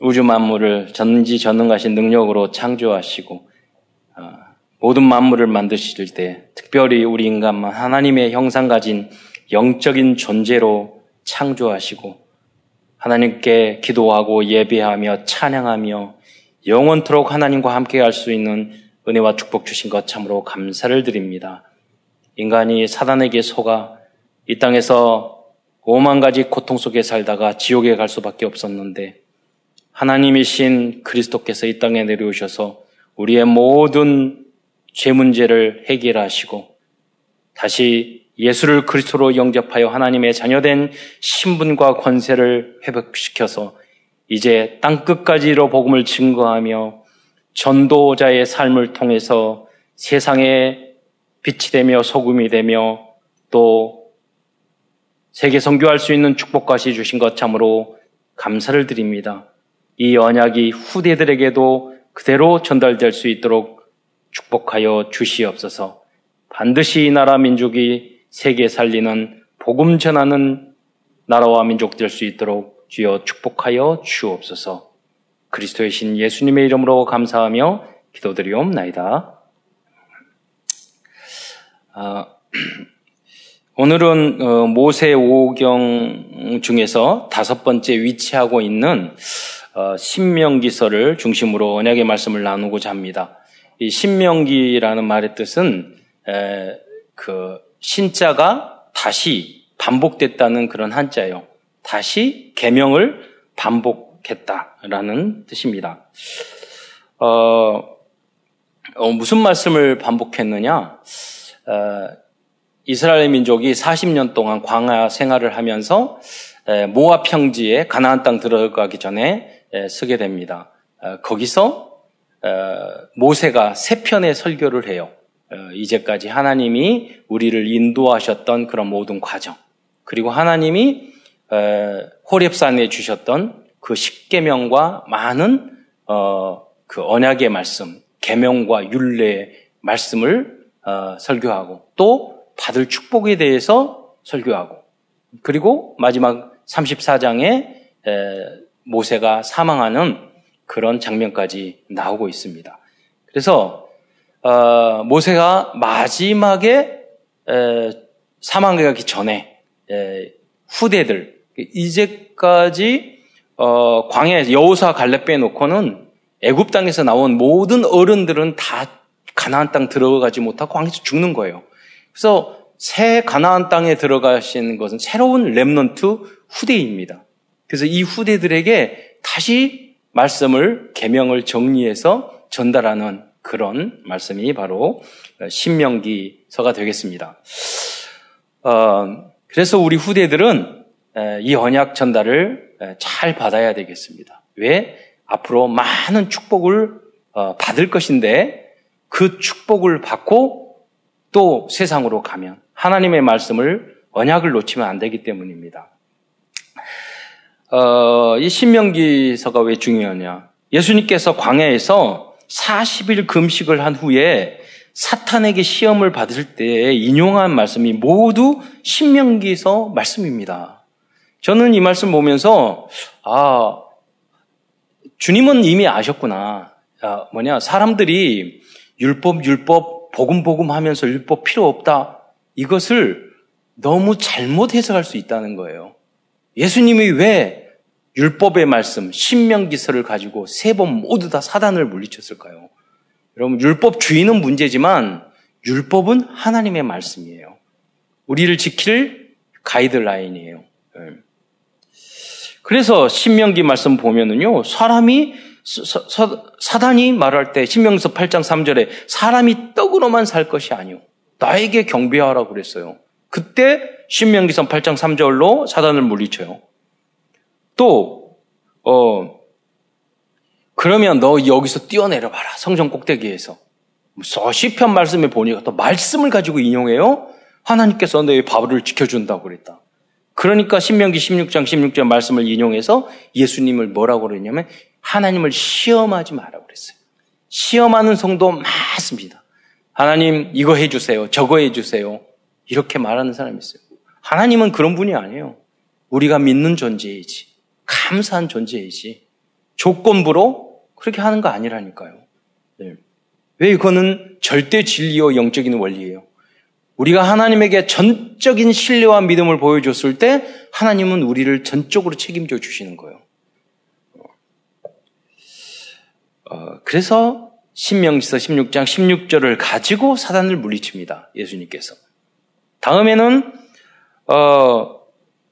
우주 만물을 전지 전능하신 능력으로 창조하시고 어, 모든 만물을 만드실 때 특별히 우리 인간만 하나님의 형상 가진 영적인 존재로 창조하시고 하나님께 기도하고 예배하며 찬양하며 영원토록 하나님과 함께 할 수 있는 은혜와 축복 주신 것 참으로 감사를 드립니다. 인간이 사단에게 속아 이 땅에서 오만 가지 고통 속에 살다가 지옥에 갈 수밖에 없었는데 하나님이신 그리스도께서 이 땅에 내려오셔서 우리의 모든 죄 문제를 해결하시고 다시 예수를 그리스도로 영접하여 하나님의 자녀된 신분과 권세를 회복시켜서 이제 땅 끝까지로 복음을 증거하며 전도자의 삶을 통해서 세상에 빛이 되며 소금이 되며 또 세계 선교할 수 있는 축복까지 주신 것 참으로 감사를 드립니다. 이 언약이 후대들에게도 그대로 전달될 수 있도록 축복하여 주시옵소서. 반드시 이 나라 민족이 세계 살리는 복음 전하는 나라와 민족 될 수 있도록 주여 축복하여 주옵소서. 그리스도의 신 예수님의 이름으로 감사하며 기도드리옵나이다. 아, 오늘은 어, 모세 오경 중에서 다섯 번째 위치하고 있는 어, 신명기서를 중심으로 언약의 말씀을 나누고자 합니다. 이 신명기라는 말의 뜻은 에, 그 신자가 다시 반복됐다는 그런 한자예요. 다시 계명을 반복했다라는 뜻입니다. 어, 어, 무슨 말씀을 반복했느냐? 어, 이스라엘 민족이 40년 동안 광야 생활을 하면서 모압 평지에 가나안 땅 들어가기 전에 쓰게 됩니다. 어, 거기서 어, 모세가 세 편의 설교를 해요. 어, 이제까지 하나님이 우리를 인도하셨던 그런 모든 과정, 그리고 하나님이 호렙산에 주셨던 그 십계명과 많은 그 언약의 말씀, 계명과 율례의 말씀을 설교하고 또 받을 축복에 대해서 설교하고 그리고 마지막 34장에 모세가 사망하는 그런 장면까지 나오고 있습니다. 그래서 어, 모세가 마지막에 에, 사망하기 전에 에, 후대들 이제까지 어, 광야에서 여호사 갈렙 빼놓고는 애굽 땅에서 나온 모든 어른들은 다 가나안 땅 들어가지 못하고 광야에서 죽는 거예요. 그래서 새 가나안 땅에 들어가시는 것은 새로운 렘넌트 후대입니다. 그래서 이 후대들에게 다시 말씀을 계명을 정리해서 전달하는 그런 말씀이 바로 신명기서가 되겠습니다. 어, 그래서 우리 후대들은 이 언약 전달을 잘 받아야 되겠습니다. 왜? 앞으로 많은 축복을 어, 받을 것인데 그 축복을 받고 또 세상으로 가면 하나님의 말씀을 언약을 놓치면 안 되기 때문입니다. 어, 이 신명기서가 왜 중요하냐? 예수님께서 광야에서 40일 금식을 한 후에 사탄에게 시험을 받을 때 인용한 말씀이 모두 신명기서 말씀입니다. 저는 이 말씀 보면서 아 주님은 이미 아셨구나. 아, 뭐냐 사람들이 율법 율법 복음 복음 하면서 율법 필요 없다. 이것을 너무 잘못 해석할 수 있다는 거예요. 예수님이 왜 율법의 말씀, 신명기서를 가지고 세 번 모두 다 사단을 물리쳤을까요? 여러분, 율법 주의는 문제지만 율법은 하나님의 말씀이에요. 우리를 지킬 가이드라인이에요. 예. 그래서 신명기 말씀 보면은요, 사람이, 사, 사단이 말할 때, 신명서 8장 3절에 사람이 떡으로만 살 것이 아니오. 나에게 경배하라고 그랬어요. 그때 신명기서 8장 3절로 사단을 물리쳐요. 또, 어, 그러면 너 여기서 뛰어내려봐라. 성전 꼭대기에서. 시편 말씀에 보니까 또 말씀을 가지고 인용해요. 하나님께서 너의 밥을 지켜준다고 그랬다. 그러니까 신명기 16장 16절 말씀을 인용해서 예수님을 뭐라고 그랬냐면 하나님을 시험하지 마라 그랬어요. 시험하는 성도 많습니다. 하나님 이거 해주세요. 저거 해주세요. 이렇게 말하는 사람이 있어요. 하나님은 그런 분이 아니에요. 우리가 믿는 존재이지. 감사한 존재이지. 조건부로 그렇게 하는 거 아니라니까요. 네. 왜 이거는 절대 진리요 영적인 원리예요. 우리가 하나님에게 전적인 신뢰와 믿음을 보여줬을 때 하나님은 우리를 전적으로 책임져 주시는 거예요. 어, 그래서 신명기서 16장 16절을 가지고 사단을 물리칩니다. 예수님께서. 다음에는 어,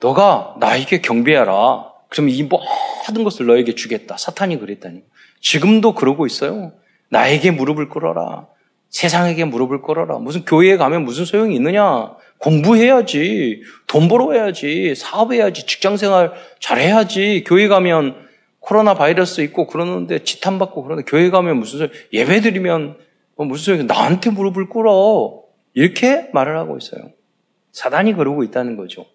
너가 나에게 경배하라. 그러면 이 모든 것을 너에게 주겠다. 사탄이 그랬다니. 지금도 그러고 있어요. 나에게 무릎을 꿇어라. 세상에게 무릎을 꿇어라. 무슨 교회에 가면 무슨 소용이 있느냐? 공부해야지. 돈 벌어야지. 사업해야지. 직장 생활 잘해야지. 교회 가면 코로나 바이러스 있고 그러는데 지탄받고 그러는데 교회 가면 무슨 소용, 예배 드리면 뭐 무슨 소용이 나한테 무릎을 꿇어. 이렇게 말을 하고 있어요. 사단이 그러고 있다는 거죠.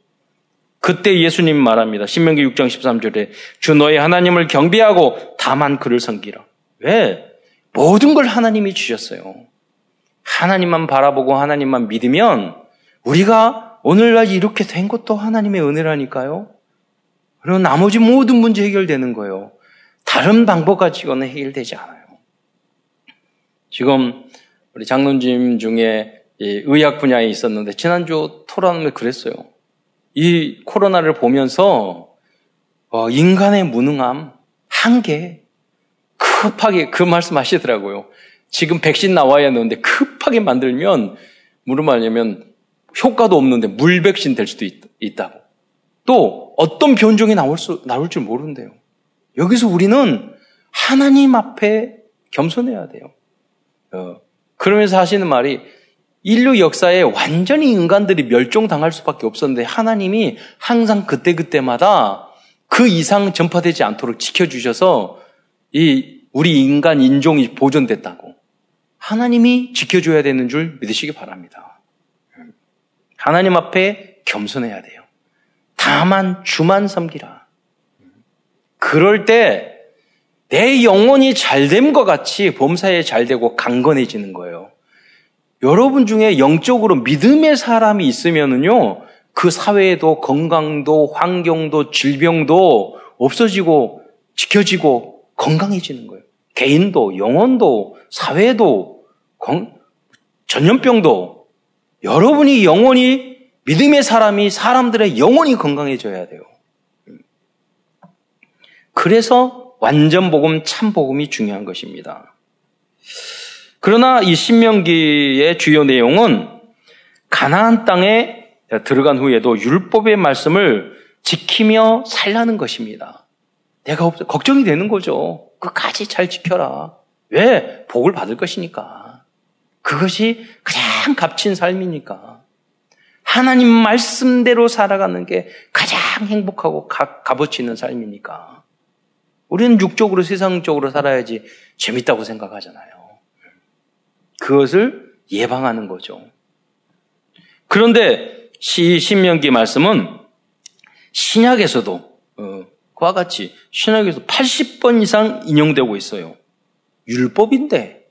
그때 예수님 말합니다. 신명기 6장 13절에 주 너의 하나님을 경배하고 다만 그를 섬기라. 왜? 모든 걸 하나님이 주셨어요. 하나님만 바라보고 하나님만 믿으면 우리가 오늘날 이렇게 된 것도 하나님의 은혜라니까요. 그리고 나머지 모든 문제 해결되는 거예요. 다른 방법 가지고는 해결되지 않아요. 지금 우리 장로님 중에 의학 분야에 있었는데 지난주 토론을 그랬어요. 이 코로나를 보면서 어, 인간의 무능함, 한계, 급하게 그 말씀 하시더라고요. 지금 백신 나와야 하는데 급하게 만들면 무슨 말이냐면 효과도 없는데 물 백신 될 수도 있, 다고 또 어떤 변종이 나올 수 나올 줄 모른대요. 여기서 우리는 하나님 앞에 겸손해야 돼요. 어, 그러면서 하시는 말이 인류 역사에 완전히 인간들이 멸종당할 수밖에 없었는데 하나님이 항상 그때그때마다 그 이상 전파되지 않도록 지켜주셔서 이 우리 인간 인종이 보존됐다고. 하나님이 지켜줘야 되는 줄 믿으시기 바랍니다. 하나님 앞에 겸손해야 돼요. 다만 주만 섬기라. 그럴 때 내 영혼이 잘됨 것 같이 범사에 잘 되고 강건해지는 거예요. 여러분 중에 영적으로 믿음의 사람이 있으면은요, 그 사회에도 건강도 환경도 질병도 없어지고 지켜지고 건강해지는 거예요. 개인도 영혼도 사회도 건, 전염병도 여러분이 영혼이 믿음의 사람이 사람들의 영혼이 건강해져야 돼요. 그래서 완전 복음, 참 복음이 중요한 것입니다. 그러나 이 신명기의 주요 내용은 가나안 땅에 들어간 후에도 율법의 말씀을 지키며 살라는 것입니다. 내가 걱정이 되는 거죠. 끝까지 잘 지켜라. 왜? 복을 받을 것이니까. 그것이 가장 값진 삶이니까. 하나님 말씀대로 살아가는 게 가장 행복하고 값어치 있는 삶이니까. 우리는 육적으로 세상적으로 살아야지 재밌다고 생각하잖아요. 그것을 예방하는 거죠. 그런데 시 신명기 말씀은 신약에서도 어, 그와 같이 신약에서 80번 이상 인용되고 있어요. 율법인데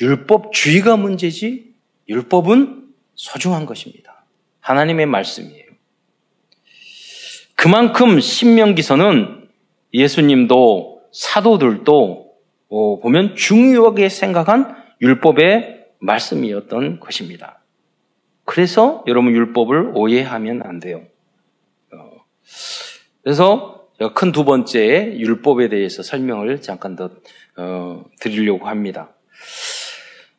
율법주의가 문제지 율법은 소중한 것입니다. 하나님의 말씀이에요. 그만큼 신명기서는 예수님도 사도들도 어, 보면 중요하게 생각한 율법의 말씀이었던 것입니다. 그래서 여러분 율법을 오해하면 안 돼요. 어, 그래서 큰 두 번째 율법에 대해서 설명을 잠깐 더 어, 드리려고 합니다.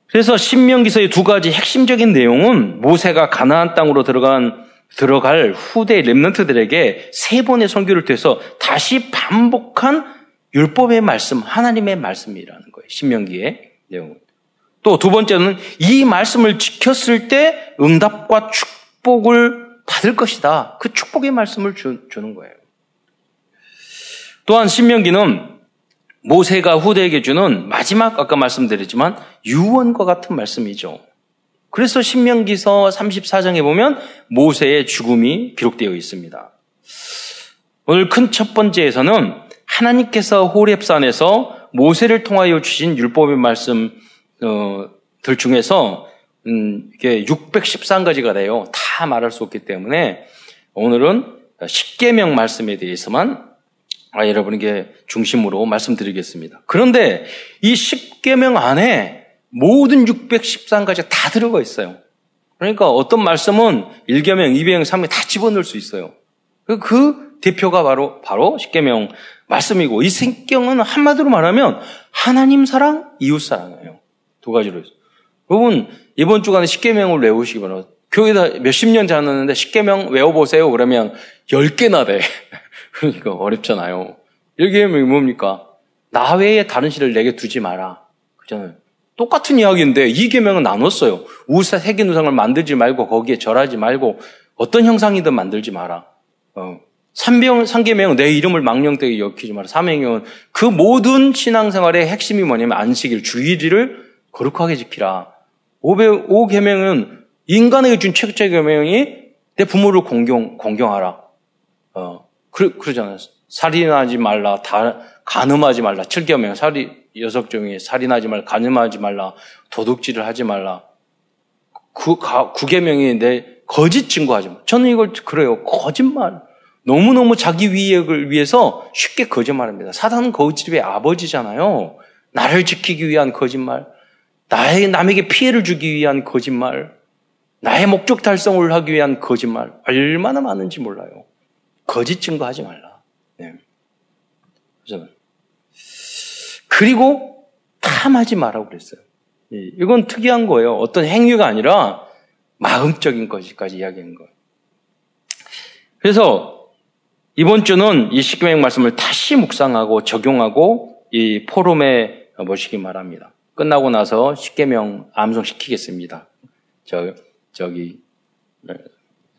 그래서 신명기서의 두 가지 핵심적인 내용은 모세가 가나안 땅으로 들어간 들어갈 후대 렘넌트들에게 세 번의 선교를 통해서 다시 반복한 율법의 말씀, 하나님의 말씀이라는 거예요. 신명기의 내용은. 또 두 번째는 이 말씀을 지켰을 때 응답과 축복을 받을 것이다. 그 축복의 말씀을 주, 는 거예요. 또한 신명기는 모세가 후대에게 주는 마지막 아까 말씀드렸지만 유언과 같은 말씀이죠. 그래서 신명기서 34장에 보면 모세의 죽음이 기록되어 있습니다. 오늘 큰 첫 번째에서는 하나님께서 호렙산에서 모세를 통하여 주신 율법의 말씀 어, 들 중에서 음, 이게 613가지가 돼요. 다 말할 수 없기 때문에 오늘은 십계명 말씀에 대해서만 아, 여러분에게 중심으로 말씀드리겠습니다. 그런데 이 10계명 안에 모든 613가지가 다 들어가 있어요. 그러니까 어떤 말씀은 1계명, 2계명, 3계명 다 집어넣을 수 있어요. 그, 그 대표가 바로 바로 10계명 말씀이고 이 성경은 한마디로 말하면 하나님 사랑, 이웃 사랑이에요. 두 가지로 있어요. 여러분 이번 주간에 10계명을 외우시기 바랍니다. 교회다 몇십 년 다녔는데 10계명 외워보세요. 그러면 10개나 돼. 그러니까 어렵잖아요. 1계명이 뭡니까? 나 외에 다른 신을 내게 두지 마라. 그잖아요. 똑같은 이야기인데 이 계명은 나눴어요. 우사 세계 누상을 만들지 말고 거기에 절하지 말고 어떤 형상이든 만들지 마라. 어. 삼병 삼계명은 내 이름을 망령되게 여기지 마라. 삼행은 그 모든 신앙생활의 핵심이 뭐냐면 안식일 주일을 거룩하게 지키라. 오배 오계명은 인간에게 준 최고의 계명이 내 부모를 공경 공경하라. 어. 그 그러잖아요. 살인하지 말라. 다 간음하지 말라. 칠계명 살이 여섯 종에 살인하지 말라, 간음하지 말라, 도둑질을 하지 말라. 그 구계명이 내 거짓 증거하지 마. 저는 이걸 그래요. 거짓말. 너무너무 자기 위익을 위해서 쉽게 거짓말합니다. 사단은 거짓의 아버지잖아요. 나를 지키기 위한 거짓말. 나의, 남에게 피해를 주기 위한 거짓말. 나의 목적 달성을 하기 위한 거짓말. 얼마나 많은지 몰라요. 거짓 증거하지 말라. 네. 그리고 탐하지 말라고 그랬어요. 이건 특이한 거예요. 어떤 행위가 아니라 마음적인 것까지 이야기한 거예요. 그래서 이번 주는 이 십계명 말씀을 다시 묵상하고 적용하고 이 포럼에 모시기 바랍니다. 끝나고 나서 십계명 암송시키겠습니다. 저 저기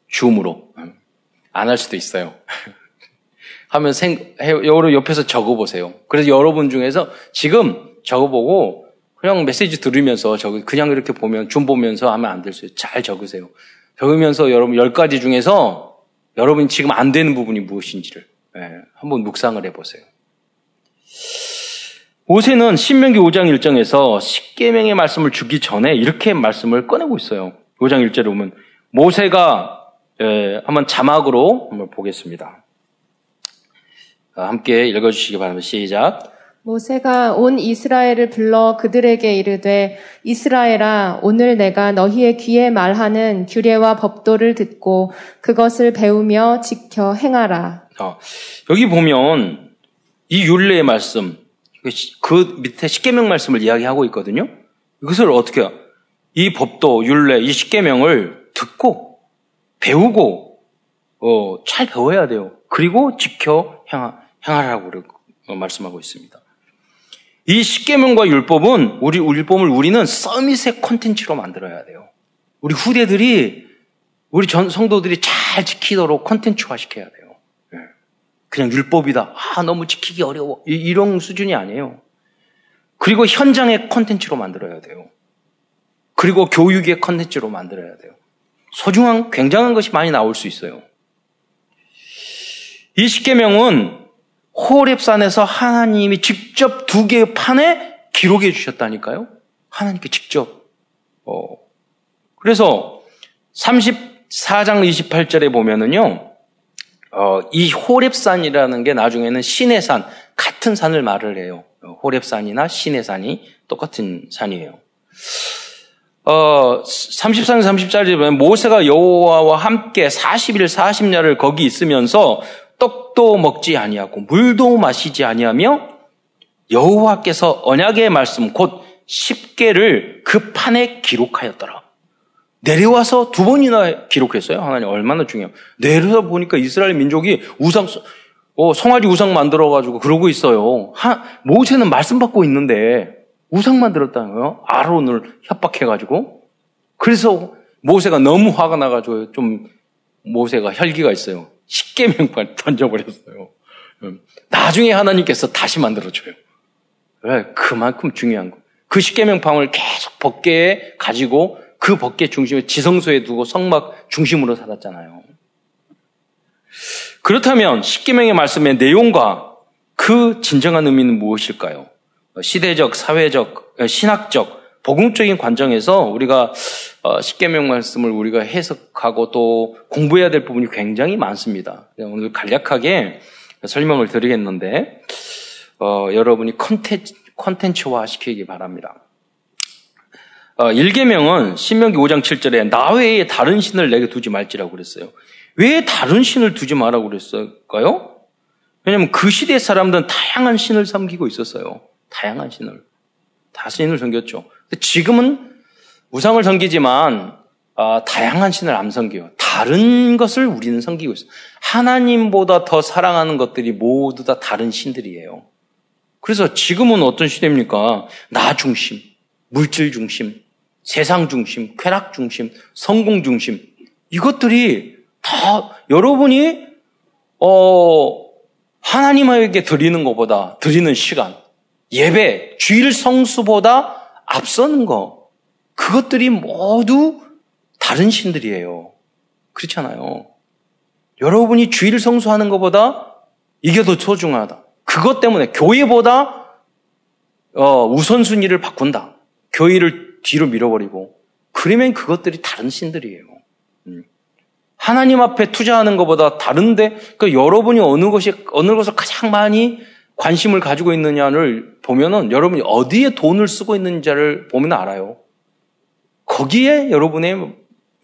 줌으로 안 할 수도 있어요. 하면 생, 여러 옆에서 적어보세요. 그래서 여러분 중에서 지금 적어보고 그냥 메시지 들으면서 적어, 그냥 이렇게 보면, 줌 보면서 하면 안 될 수 있어요. 잘 적으세요. 적으면서 여러분 열 가지 중에서 여러분이 지금 안 되는 부분이 무엇인지를 네, 한번 묵상을 해보세요. 모세는 신명기 5장 1장에서 10계명의 말씀을 주기 전에 이렇게 말씀을 꺼내고 있어요. 5장 1절에 보면 모세가 에, 한번 자막으로 한번 보겠습니다. 어, 함께 읽어주시기 바랍니다. 시작. 모세가 온 이스라엘을 불러 그들에게 이르되 이스라엘아 오늘 내가 너희의 귀에 말하는 규례와 법도를 듣고 그것을 배우며 지켜 행하라. 어, 여기 보면 이 율례의 말씀 그 밑에 십계명 말씀을 이야기하고 있거든요. 이것을 어떻게 해요? 이 법도 율례 이 십계명을 듣고 배우고 어, 잘 배워야 돼요. 그리고 지켜 행하 행하라고 말씀하고 있습니다. 이 십계명과 율법은 우리 율법을 우리는 서밋의 콘텐츠로 만들어야 돼요. 우리 후대들이 우리 전 성도들이 잘 지키도록 콘텐츠화 시켜야 돼요. 예. 그냥 율법이다. 아 너무 지키기 어려워. 이 런 수준이 아니에요. 그리고 현장의 콘텐츠로 만들어야 돼요. 그리고 교육의 콘텐츠로 만들어야 돼요. 소중한 굉장한 것이 많이 나올 수 있어요. 이 십계명은 호랩산에서 하나님이 직접 두 개의 판에 기록해 주셨다니까요. 하나님께 직접. 어. 그래서 34장 28절에 보면은요. 어, 이 호랩산이라는 게 나중에는 신의 산, 같은 산을 말을 해요. 호랩산이나 신의 산이 똑같은 산이에요. 어, 33, 34절에 보면 모세가 여호와와 함께 40일, 40야를 거기 있으면서 떡도 먹지 아니하고 물도 마시지 아니하며 여호와께서 언약의 말씀 곧 10개를 그 판에 기록하였더라. 내려와서 두 번이나 기록했어요. 하나님 얼마나 중요해요. 내려서 보니까 이스라엘 민족이 우상 어, 성아지 우상 만들어 가지고 그러고 있어요. 하, 모세는 말씀 받고 있는데 우상 만들었다는 거예요. 아론을 협박해 가지고. 그래서 모세가 너무 화가 나 가지고 좀 모세가 혈기가 있어요. 십계명판 던져버렸어요. 음, 나중에 하나님께서 다시 만들어줘요. 왜? 그만큼 중요한 거. 그 십계명판을 계속 법계에 가지고 그 법계 중심에 지성소에 두고 성막 중심으로 살았잖아요. 그렇다면 십계명의 말씀의 내용과 그 진정한 의미는 무엇일까요? 시대적, 사회적, 신학적, 복음적인 관점에서 우리가 어, 십계명 말씀을 우리가 해석하고 또 공부해야 될 부분이 굉장히 많습니다. 오늘 간략하게 설명을 드리겠는데 어, 여러분이 컨텐츠, 컨텐츠화 시키기 바랍니다. 어, 1계명은 신명기 5장 7절에 나 외에 다른 신을 내게 두지 말지라고 그랬어요. 왜 다른 신을 두지 말라고 그랬을까요? 왜냐하면 그 시대 사람들은 다양한 신을 섬기고 있었어요. 다양한 신을. 다 신을 섬겼죠. 지금은 우상을 섬기지만 아, 다양한 신을 안 섬겨요. 다른 것을 우리는 섬기고 있어요. 하나님보다 더 사랑하는 것들이 모두 다 다른 신들이에요. 그래서 지금은 어떤 시대입니까? 나 중심, 물질 중심, 세상 중심, 쾌락 중심, 성공 중심. 이것들이 다 여러분이 어 하나님에게 드리는 것보다 드리는 시간, 예배, 주일 성수보다 앞서는 거. 그것들이 모두 다른 신들이에요. 그렇잖아요. 여러분이 주일 성수하는 것보다 이게 더 소중하다. 그것 때문에 교회보다 어, 우선순위를 바꾼다. 교회를 뒤로 밀어버리고 그러면 그것들이 다른 신들이에요. 음. 하나님 앞에 투자하는 것보다 다른데 그 여러분이 어느 것이 어느 것을 가장 많이 관심을 가지고 있느냐를 보면은 여러분이 어디에 돈을 쓰고 있는지를 보면 알아요. 거기에 여러분의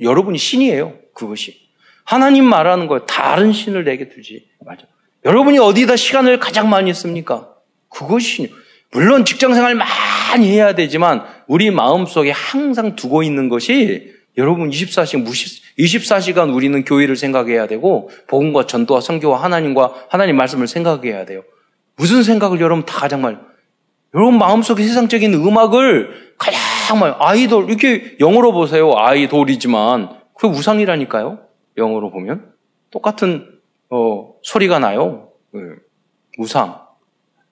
여러분이 신이에요. 그것이 하나님 말하는 거예요. 다른 신을 내게 두지 맞아. 여러분이 어디다 시간을 가장 많이 씁니까? 그것이 물론 직장 생활 많이 해야 되지만 우리 마음 속에 항상 두고 있는 것이 여러분 24시간 24시간 우리는 교회를 생각해야 되고 복음과 전도와 성교와 하나님과 하나님 말씀을 생각해야 돼요. 무슨 생각을 여러분 다 많이 여러분 마음속에 세상적인 음악을 가장 많이 아이돌 이렇게 영어로 보세요. 아이돌이지만 그 우상이라니까요. 영어로 보면 똑같은 어, 소리가 나요. 네. 우상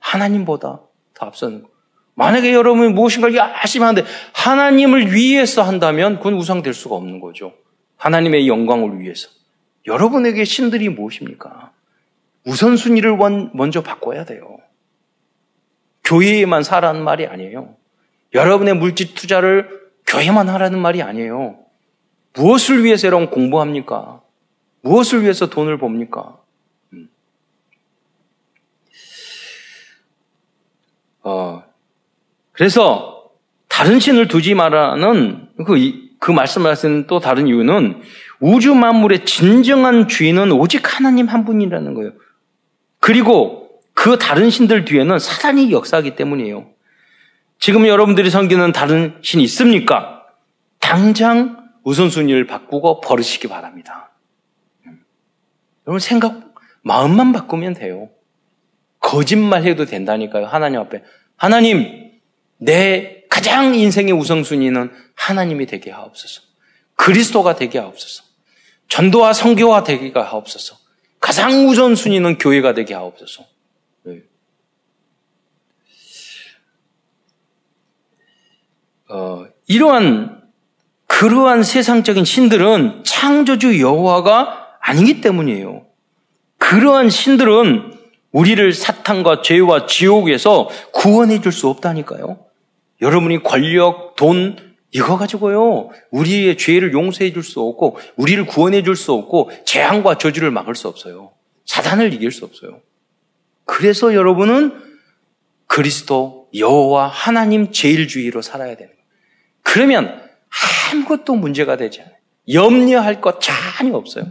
하나님보다 더 앞서는 거. 만약에 여러분이 무엇인가를 열심히 하는데 하나님을 위해서 한다면 그건 우상될 수가 없는 거죠. 하나님의 영광을 위해서. 여러분에게 신들이 무엇입니까? 우선순위를 먼저 바꿔야 돼요. 교회에만 살라는 말이 아니에요. 여러분의 물질 투자를 교회만 하라는 말이 아니에요. 무엇을 위해서 여러분 공부합니까? 무엇을 위해서 돈을 봅니까? 어, 그래서 다른 신을 두지 말라는 그, 그 말씀을 하시는 또 다른 이유는 우주 만물의 진정한 주인은 오직 하나님 한 분이라는 거예요. 그리고 그 다른 신들 뒤에는 사단이 역사하기 때문이에요. 지금 여러분들이 섬기는 다른 신이 있습니까? 당장 우선순위를 바꾸고 버리시기 바랍니다. 여러분 생각, 마음만 바꾸면 돼요. 거짓말 해도 된다니까요. 하나님 앞에. 하나님, 내 가장 인생의 우선순위는 하나님이 되게 하옵소서. 그리스도가 되게 하옵소서. 전도와 성교가 되게 하옵소서. 가장 우선순위는 교회가 되게 하옵소서. 네. 어, 이러한 그러한 세상적인 신들은 창조주 여호와가 아니기 때문이에요. 그러한 신들은 우리를 사탄과 죄와 지옥에서 구원해 줄 수 없다니까요. 여러분이 권력, 돈, 이거 가지고요. 우리의 죄를 용서해 줄 수 없고, 우리를 구원해 줄 수 없고, 재앙과 저주를 막을 수 없어요. 사단을 이길 수 없어요. 그래서 여러분은 그리스도, 여호와, 하나님 제일주의로 살아야 되는 거예요. 그러면 아무것도 문제가 되지 않아요. 염려할 것 전혀 없어요.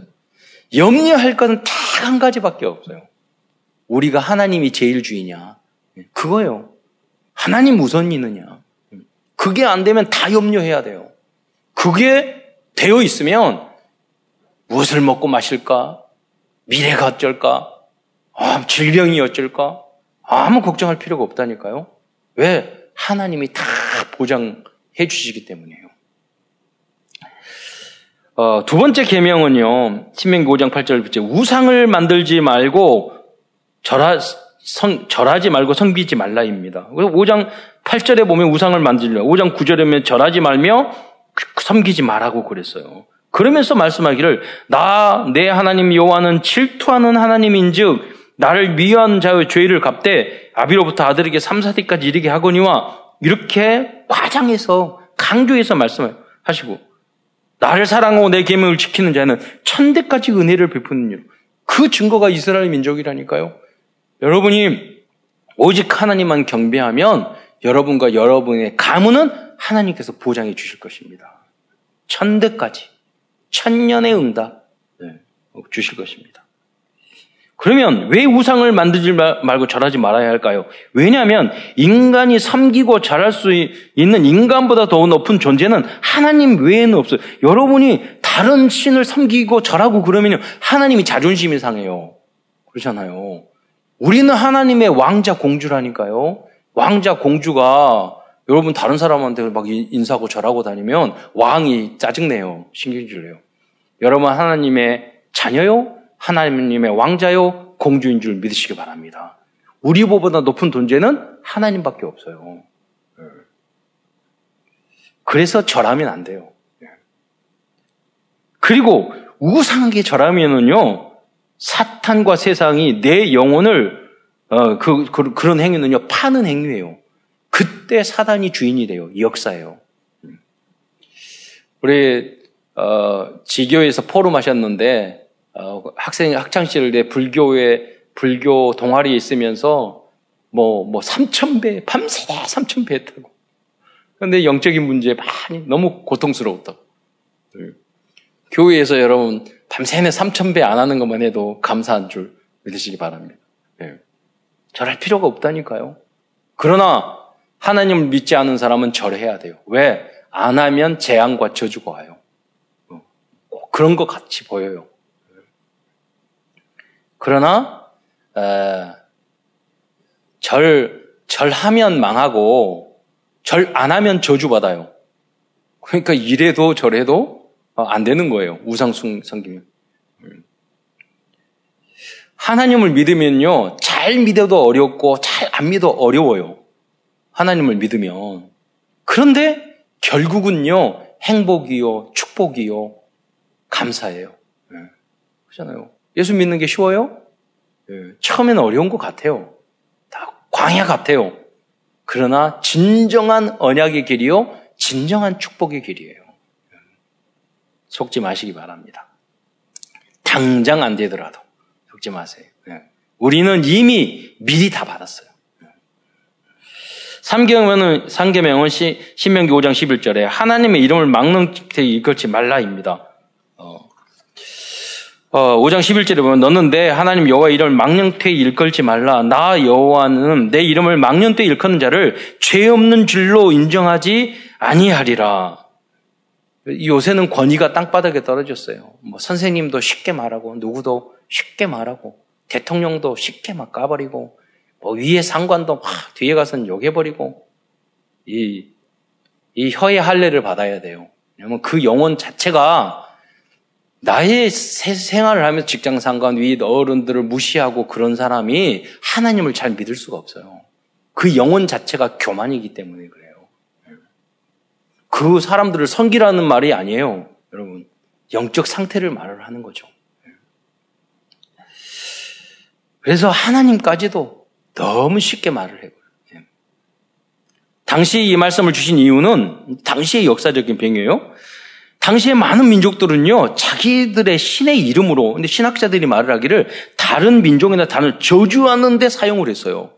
염려할 것은 딱 한 가지밖에 없어요. 우리가 하나님이 제일주의냐. 그거요. 하나님 우선 있느냐. 그게 안 되면 다 염려해야 돼요. 그게 되어 있으면 무엇을 먹고 마실까? 미래가 어쩔까? 아, 질병이 어쩔까? 아무 걱정할 필요가 없다니까요. 왜? 하나님이 다 보장해 주시기 때문이에요. 어, 두 번째 계명은요. 신명기 5장 8절 우상을 만들지 말고 절하 선, 절하지 말고 섬기지 말라입니다. 5장 8절에 보면 우상을 만들려. 5장 9절에 보면 절하지 말며 섬기지 말라고 그랬어요. 그러면서 말씀하기를 나 내 하나님 여호와는 질투하는 하나님인즉 나를 미워한 자의 죄를 갚되 아비로부터 아들에게 3, 4대까지 이르게 하거니와 이렇게 과장해서 강조해서 말씀하시고 나를 사랑하고 내 계명을 지키는 자는 천대까지 은혜를 베푸는 일. 그 증거가 이스라엘 민족이라니까요. 여러분이 오직 하나님만 경배하면 여러분과 여러분의 가문은 하나님께서 보장해 주실 것입니다. 천대까지, 천년의 응답 네, 주실 것입니다. 그러면 왜 우상을 만들지 말고 절하지 말아야 할까요? 왜냐하면 인간이 섬기고 절할 수 있는 인간보다 더 높은 존재는 하나님 외에는 없어요. 여러분이 다른 신을 섬기고 절하고 그러면 하나님이 자존심이 상해요. 그렇잖아요. 우리는 하나님의 왕자 공주라니까요. 왕자 공주가 여러분 다른 사람한테 막 인사하고 절하고 다니면 왕이 짜증내요. 신경질 내요. 여러분 하나님의 자녀요? 하나님의 왕자요? 공주인 줄 믿으시기 바랍니다. 우리보다 높은 존재는 하나님밖에 없어요. 그래서 절하면 안 돼요. 그리고 우상하게 절하면은요, 사탄과 세상이 내 영혼을 어, 그, 그, 그런 행위는요 파는 행위예요. 그때 사단이 주인이 돼요. 역사예요. 우리 어, 지교에서 포럼 하셨는데 어, 학생 학창 시절 때 불교에 불교 동아리에 있으면서 뭐뭐 뭐 3천 배 밤새 3천 배 했다고. 그런데 영적인 문제 많이 너무 고통스러웠다고. 네. 교회에서 여러분 밤새내 3천 배안 하는 것만 해도 감사한 줄 믿으시기 바랍니다. 네. 절할 필요가 없다니까요. 그러나 하나님을 믿지 않은 사람은 절해야 돼요. 왜? 안 하면 재앙과 저주가 와요. 어, 그런 것 같이 보여요. 그러나 에, 절 절하면 망하고 절 안 하면 저주 받아요. 그러니까 이래도 저래도 어, 안 되는 거예요. 우상 성기면. 하나님을 믿으면요, 잘 믿어도 어렵고, 잘 안 믿어 어려워요. 하나님을 믿으면. 그런데 결국은요, 행복이요, 축복이요, 감사해요. 네. 그렇잖아요. 예수 믿는 게 쉬워요? 네. 처음에는 어려운 것 같아요. 다 광야 같아요. 그러나 진정한 언약의 길이요, 진정한 축복의 길이에요. 속지 마시기 바랍니다. 당장 안 되더라도. 속지 마세요. 네. 우리는 이미 미리 다 받았어요. 삼계명은, 삼계명은 시, 신명기 5장 11절에 하나님의 이름을 막는 데 이끌지 말라입니다. 어, 어, 5장 11절에 보면 너는 내 하나님 여호와 이름을 망령되이 일컬지 말라. 나 여호와는 내 이름을 망령되이 일컫는 자를 죄 없는 줄로 인정하지 아니하리라. 요새는 권위가 땅바닥에 떨어졌어요. 뭐 선생님도 쉽게 말하고 누구도 쉽게 말하고 대통령도 쉽게 막 까버리고 뭐 위에 상관도 막 뒤에 가서는 욕해버리고 이, 이 혀의 할례를 받아야 돼요. 왜냐면 그 영혼 자체가 나의 생활을 하면서 직장 상관 위 어른들을 무시하고 그런 사람이 하나님을 잘 믿을 수가 없어요. 그 영혼 자체가 교만이기 때문에 그래요. 그 사람들을 섬기라는 말이 아니에요. 여러분. 영적 상태를 말을 하는 거죠. 그래서 하나님까지도 너무 쉽게 말을 해요. 당시 이 말씀을 주신 이유는 당시의 역사적인 배경이에요. 당시에 많은 민족들은요, 자기들의 신의 이름으로, 근데 신학자들이 말을 하기를 다른 민족이나 단을 저주하는데 사용을 했어요.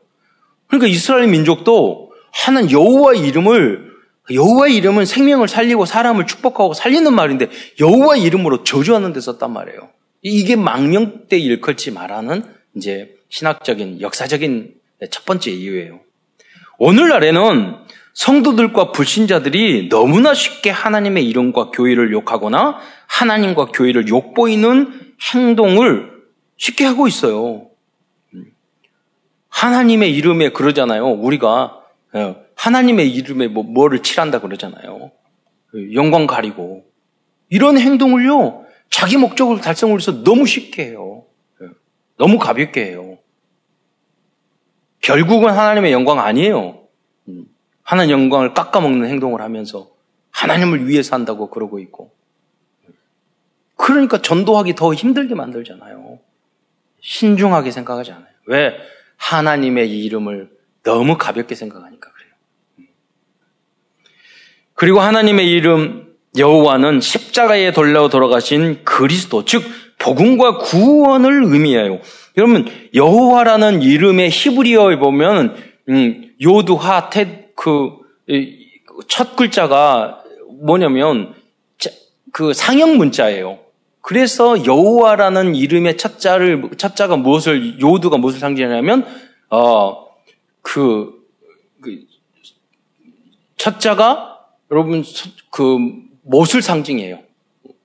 그러니까 이스라엘 민족도 하는 여호와 이름을 여호와 이름은 생명을 살리고 사람을 축복하고 살리는 말인데 여호와 이름으로 저주하는 데 썼단 말이에요. 이게 망령 때 일컬지 말하는 이제 신학적인 역사적인 첫 번째 이유예요. 오늘날에는 성도들과 불신자들이 너무나 쉽게 하나님의 이름과 교회를 욕하거나 하나님과 교회를 욕보이는 행동을 쉽게 하고 있어요. 하나님의 이름에 그러잖아요. 우리가 어, 하나님의 이름에 뭐 뭐를 칠한다 그러잖아요. 영광 가리고 이런 행동을요 자기 목적을 달성을 위해서 너무 쉽게 해요. 너무 가볍게 해요. 결국은 하나님의 영광 아니에요. 음. 하나님 영광을 깎아먹는 행동을 하면서 하나님을 위해서 한다고 그러고 있고. 그러니까 전도하기 더 힘들게 만들잖아요. 신중하게 생각하지 않아요. 왜? 하나님의 이름을 너무 가볍게 생각하니까. 그리고 하나님의 이름 여호와는 십자가에 돌려 돌아가신 그리스도, 즉 복음과 구원을 의미해요. 여러분 여호와라는 이름의 히브리어에 보면 음, 요드하 테그첫 글자가 뭐냐면 그 상형 문자예요. 그래서 여호와라는 이름의 첫자를 첫자가 무엇을 요드가 무엇을 상징하냐면 어그 그 첫자가 여러분 그 못을 상징해요.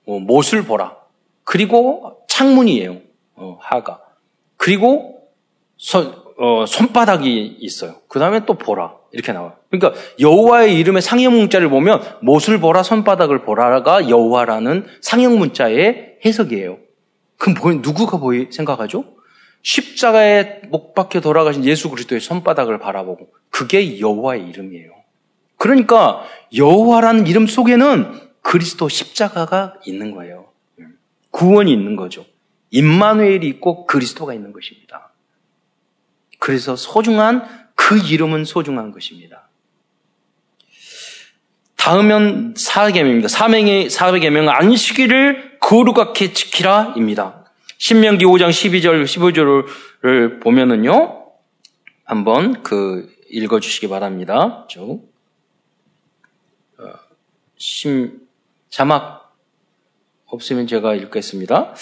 어, 못을 보라. 그리고 창문이에요. 어, 하가. 그리고 서, 어, 손바닥이 있어요. 그 다음에 또 보라. 이렇게 나와요. 그러니까 여호와의 이름의 상형 문자를 보면 못을 보라, 손바닥을 보라가 여호와라는 상형 문자의 해석이에요. 그럼 뭐, 누구가 보이 생각하죠? 십자가에 목 박혀 돌아가신 예수 그리스도의 손바닥을 바라보고 그게 여호와의 이름이에요. 그러니까 여호와라는 이름 속에는 그리스도 십자가가 있는 거예요. 구원이 있는 거죠. 임마누엘이 있고 그리스도가 있는 것입니다. 그래서 소중한 그 이름은 소중한 것입니다. 다음은 사계명입니다. 사명의 사계명은 안식일을 거룩하게 지키라입니다. 신명기 5장 12절 15절을 보면은요. 한번 그 읽어 주시기 바랍니다. 쭉. 어, 심 자막 없으면 제가 읽겠습니다.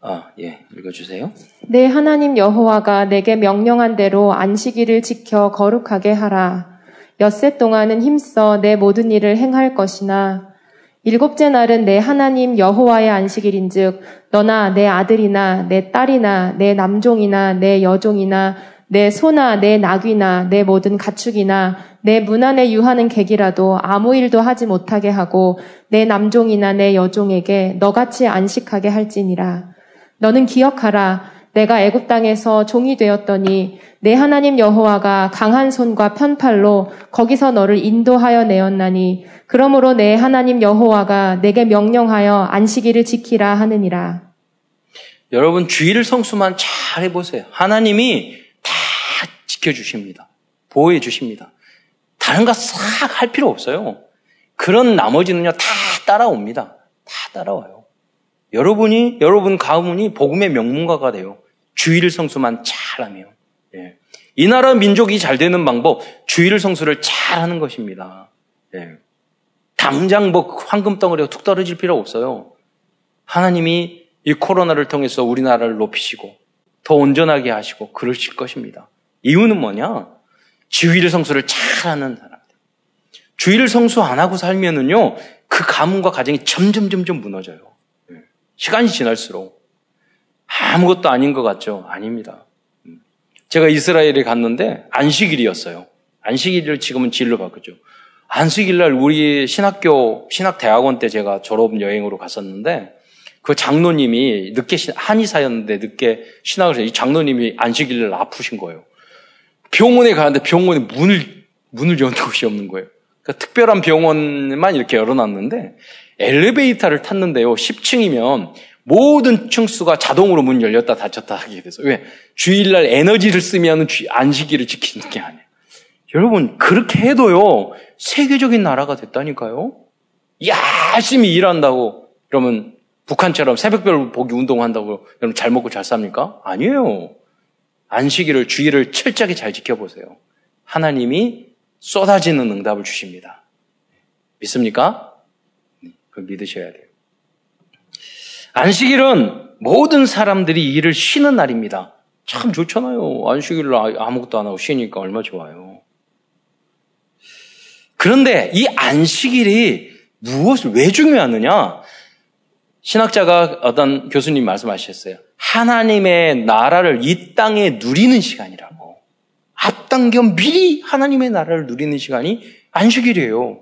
아, 예, 읽어주세요. 내 하나님 여호와가 내게 명령한 대로 안식일을 지켜 거룩하게 하라. 엿새 동안은 힘써 내 모든 일을 행할 것이나 일곱째 날은 내 하나님 여호와의 안식일인즉 너나 내 아들이나 내 딸이나 내 남종이나 내 여종이나 내 소나 내 낙이나 내 모든 가축이나 내 문 안에 유하는 객이라도 아무 일도 하지 못하게 하고 내 남종이나 내 여종에게 너같이 안식하게 할지니라. 너는 기억하라. 내가 애굽 땅에서 종이 되었더니 내 하나님 여호와가 강한 손과 편팔로 거기서 너를 인도하여 내었나니 그러므로 내 하나님 여호와가 내게 명령하여 안식일을 지키라 하느니라. 여러분 주의를 성수만 잘 해보세요. 하나님이 다 지켜주십니다. 보호해 주십니다. 다른 거 싹 할 필요 없어요. 그런 나머지는요 다 따라옵니다. 다 따라와요. 여러분이, 여러분 가문이 복음의 명문가가 돼요. 주의를 성수만 잘하면. 예. 이 나라 민족이 잘 되는 방법, 주의를 성수를 잘 하는 것입니다. 예. 당장 뭐 황금 덩어리가 툭 떨어질 필요 없어요. 하나님이 이 코로나를 통해서 우리나라를 높이시고 더 온전하게 하시고 그러실 것입니다. 이유는 뭐냐? 주의를 성수를 잘하는 사람들. 주의를 성수 안 하고 살면은요, 그 가문과 가정이 점점 점점 무너져요. 시간이 지날수록 아무것도 아닌 것 같죠? 아닙니다. 음. 제가 이스라엘에 갔는데 안식일이었어요. 안식일을 지금은 진로 바꾸죠. 안식일날 우리 신학교 신학대학원 때 제가 졸업 여행으로 갔었는데 그 장로님이 늦게 한의사였는데 늦게 신학을 해서 이 장로님이 안식일날 아프신 거예요. 병원에 가는데 병원에 문을 문을 여는 곳이 없는 거예요. 그러니까 특별한 병원만 이렇게 열어놨는데 엘리베이터를 탔는데요. 10층이면 모든 층수가 자동으로 문 열렸다 닫혔다 하게 돼서 왜 주일날 에너지를 쓰면 안식일을 지키는 게 아니에요. 여러분 그렇게 해도요 세계적인 나라가 됐다니까요. 열심히 일한다고 그러면 북한처럼 새벽별 보기 운동한다고 여러분 잘 먹고 잘 삽니까? 아니에요. 안식일을 주일을 철저하게 잘 지켜보세요. 하나님이 쏟아지는 응답을 주십니다. 믿습니까? 그걸 믿으셔야 돼요. 안식일은 모든 사람들이 일을 쉬는 날입니다. 참 좋잖아요. 안식일로 아무것도 안 하고 쉬니까 얼마 좋아요. 그런데 이 안식일이 무엇을 왜 중요하느냐? 신학자가 어떤 교수님 말씀하셨어요. 하나님의 나라를 이 땅에 누리는 시간이라고. 앞당겨 미리 하나님의 나라를 누리는 시간이 안식일이에요.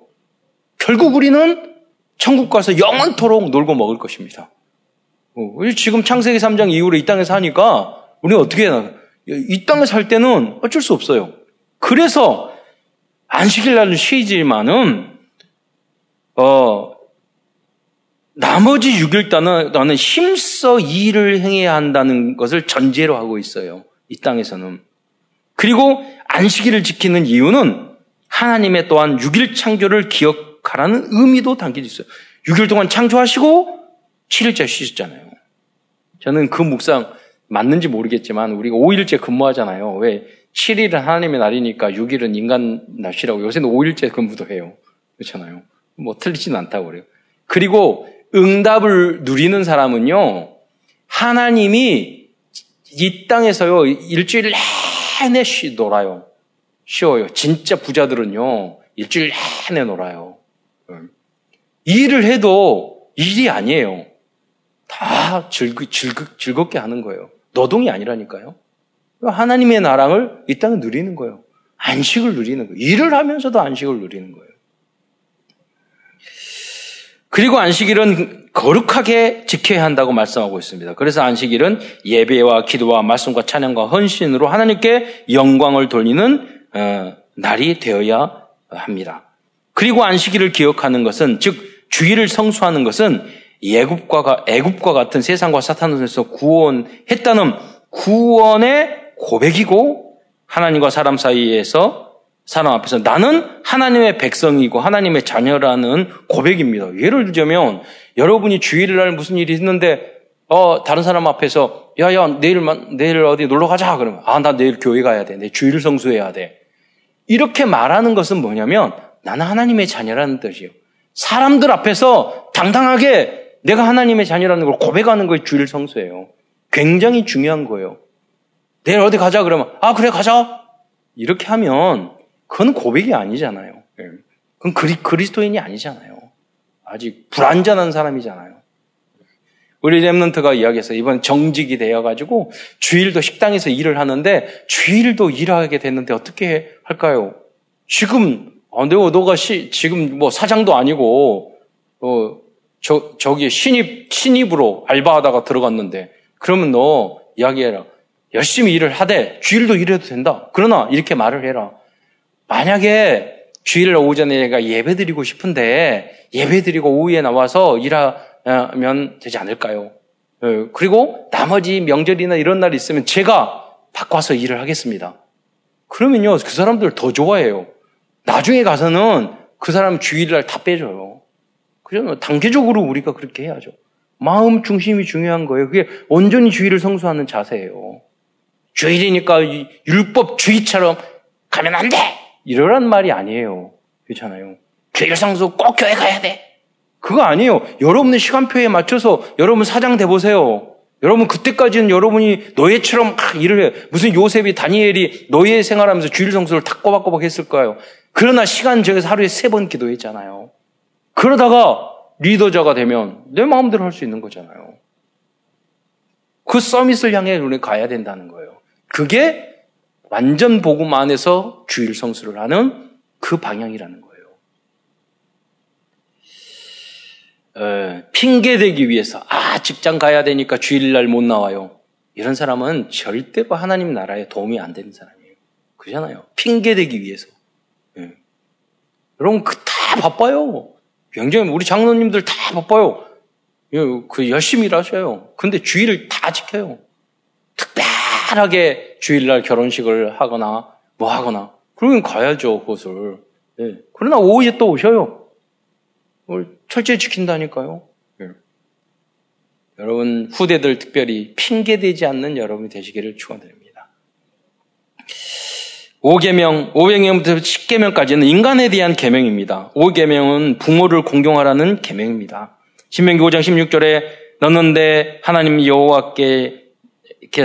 결국 우리는 천국 가서 영원토록 놀고 먹을 것입니다. 어, 지금 창세기 3장 이후로 이 땅에 사니까 우리는 어떻게 해야 이 땅에 살 때는 어쩔 수 없어요. 그래서 안식일 날은 쉬지만은 어 나머지 6일 단은 나는 힘써 일을 행해야 한다는 것을 전제로 하고 있어요. 이 땅에서는. 그리고 안식일을 지키는 이유는 하나님의 또한 6일 창조를 기억 가라는 의미도 담겨져 있어요. 6일 동안 창조하시고 7일째 쉬셨잖아요. 저는 그 묵상 맞는지 모르겠지만 우리가 5일째 근무하잖아요. 왜 7일은 하나님의 날이니까 6일은 인간 날씨라고 요새는 5일째 근무도 해요. 그렇잖아요. 뭐 틀리진 않다고 그래요. 그리고 응답을 누리는 사람은요. 하나님이 이 땅에서요. 일주일 내내 쉬 놀아요. 쉬어요. 진짜 부자들은요. 일주일 내내 놀아요. 일을 해도 일이 아니에요. 다 즐거, 즐거, 즐겁게 하는 거예요. 노동이 아니라니까요. 하나님의 나랑을 이 땅에 누리는 거예요. 안식을 누리는 거예요. 일을 하면서도 안식을 누리는 거예요. 그리고 안식일은 거룩하게 지켜야 한다고 말씀하고 있습니다. 그래서 안식일은 예배와 기도와 말씀과 찬양과 헌신으로 하나님께 영광을 돌리는 어, 날이 되어야 합니다. 그리고 안식일을 기억하는 것은 즉 주일을 성수하는 것은 예굽과 애굽과 같은 세상과 사탄에서 구원했다는 구원의 고백이고 하나님과 사람 사이에서 사람 앞에서 나는 하나님의 백성이고 하나님의 자녀라는 고백입니다. 예를 들자면 여러분이 주일날 무슨 일이 있는데 어 다른 사람 앞에서 야야 내일 내일 어디 놀러 가자 그러면 아 나 내일 교회 가야 돼. 내 주일 성수해야 돼. 이렇게 말하는 것은 뭐냐면 나는 하나님의 자녀라는 뜻이에요. 사람들 앞에서 당당하게 내가 하나님의 자녀라는 걸 고백하는 거에 주일 성수예요. 굉장히 중요한 거예요. 내일 어디 가자 그러면 아 그래 가자 이렇게 하면 그건 고백이 아니잖아요. 예. 그건 그리, 그리스도인이 아니잖아요. 아직 불완전한 사람이잖아요. 우리 랩런트가 이야기해서 이번 정직이 되어가지고 주일도 식당에서 일을 하는데 주일도 일하게 됐는데 어떻게 할까요? 지금 어, 내가 너가 시, 지금 뭐 사장도 아니고 어, 저 저기 신입 신입으로 알바하다가 들어갔는데 그러면 너 이야기해라. 열심히 일을 하되 주일도 일해도 된다. 그러나 이렇게 말을 해라. 만약에 주일 오전에 내가 예배 드리고 싶은데 예배 드리고 오후에 나와서 일하면 되지 않을까요? 예, 그리고 나머지 명절이나 이런 날 있으면 제가 바꿔서 일을 하겠습니다. 그러면요, 그 사람들 더 좋아해요. 나중에 가서는 그 사람 주일날 다 빼줘요. 그죠? 단계적으로 우리가 그렇게 해야죠. 마음 중심이 중요한 거예요. 그게 온전히 주의를 성수하는 자세예요. 주일이니까 율법 주의처럼 가면 안 돼! 이러란 말이 아니에요. 그렇잖아요. 주일 성수 꼭 교회 가야 돼. 그거 아니에요. 여러분의 시간표에 맞춰서 여러분 사장 돼 보세요. 여러분 그때까지는 여러분이 노예처럼 막 일을 해. 무슨 요셉이 다니엘이 노예 생활하면서 주일 성수를 다 꼬박꼬박 했을 거예요. 그러나 시간 정해서 하루에 세 번 기도했잖아요. 그러다가 리더자가 되면 내 마음대로 할 수 있는 거잖아요. 그 서밋을 향해 우리 가야 된다는 거예요. 그게 완전 복음 안에서 주일 성수를 하는 그 방향이라는 거예요. 에, 핑계 대기 위해서 아 직장 가야 되니까 주일날 못 나와요. 이런 사람은 절대로 하나님 나라에 도움이 안 되는 사람이에요. 그잖아요. 핑계 대기 위해서. 예. 여러분 그 다 바빠요. 굉장히 우리 장로님들 다 바빠요. 예, 그 열심히 일하셔요. 근데 주일을 다 지켜요. 특별 하게 주일날 결혼식을 하거나 뭐 하거나 그러면 가야죠 그것을. 예. 그러나 오후에 또 오셔요. 철저히 지킨다니까요. 예. 여러분 후대들 특별히 핑계대지 않는 여러분이 되시기를 축원드립니다. 5계명, 5계명부터 10계명까지는 인간에 대한 계명입니다. 5계명은 부모를 공경하라는 계명입니다. 신명기 5장 16절에 너는 하나님 여호와께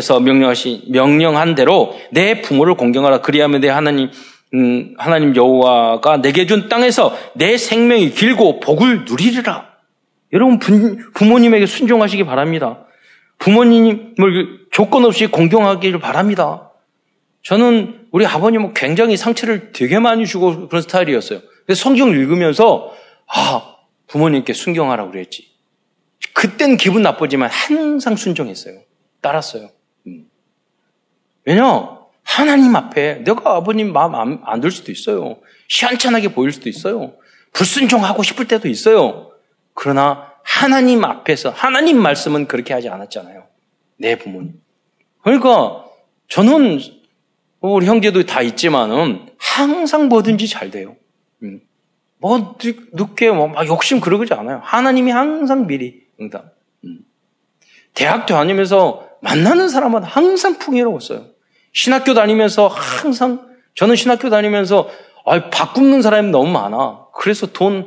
서 명령하시 명령한 대로 내 부모를 공경하라 그리하면 내 하나님 음, 하나님 여호와가 내게 준 땅에서 내 생명이 길고 복을 누리리라. 여러분 부, 부모님에게 순종하시기 바랍니다. 부모님을 조건 없이 공경하기를 바랍니다. 저는 우리 아버님은 굉장히 상처를 되게 많이 주고 그런 스타일이었어요. 그래서 성경을 읽으면서 아 부모님께 순경하라고 그랬지. 그땐 기분 나쁘지만 항상 순종했어요. 따랐어요. 음. 왜냐? 하나님 앞에 내가 아버님 마음 안 들 수도 있어요. 시한찮하게 보일 수도 있어요. 불순종하고 싶을 때도 있어요. 그러나 하나님 앞에서 하나님 말씀은 그렇게 하지 않았잖아요. 내 부모님. 그러니까 저는 뭐 우리 형제도 다 있지만은 항상 뭐든지 잘 돼요. 음. 뭐 늦게 뭐 막 욕심 그러지 않아요. 하나님이 항상 미리 응답. 음. 대학 다니면서 만나는 사람마다 항상 풍요로웠어요. 신학교 다니면서 항상 저는 신학교 다니면서 아, 밥 굶는 사람이 너무 많아. 그래서 돈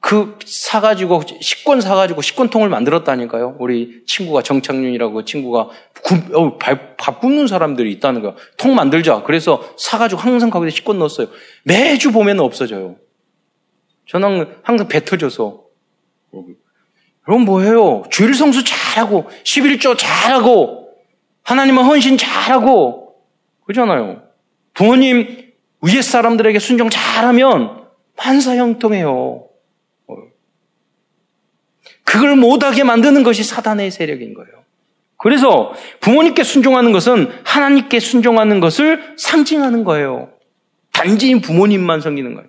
그 사가지고 식권 사가지고 식권통을 만들었다니까요. 우리 친구가 정창윤이라고 친구가 굶, 어, 밥, 밥 굶는 사람들이 있다는 거야. 통 만들자. 그래서 사가지고 항상 거기다 식권 넣었어요. 매주 보면 없어져요. 저는 항상 배 터져서 그럼 뭐해요? 주일 성수 잘하고 11조 잘하고 하나님은 헌신 잘하고 그러잖아요. 부모님 위에 사람들에게 순종 잘하면 만사 형통해요. 그걸 못하게 만드는 것이 사단의 세력인 거예요. 그래서 부모님께 순종하는 것은 하나님께 순종하는 것을 상징하는 거예요. 단지 부모님만 섬기는 거예요.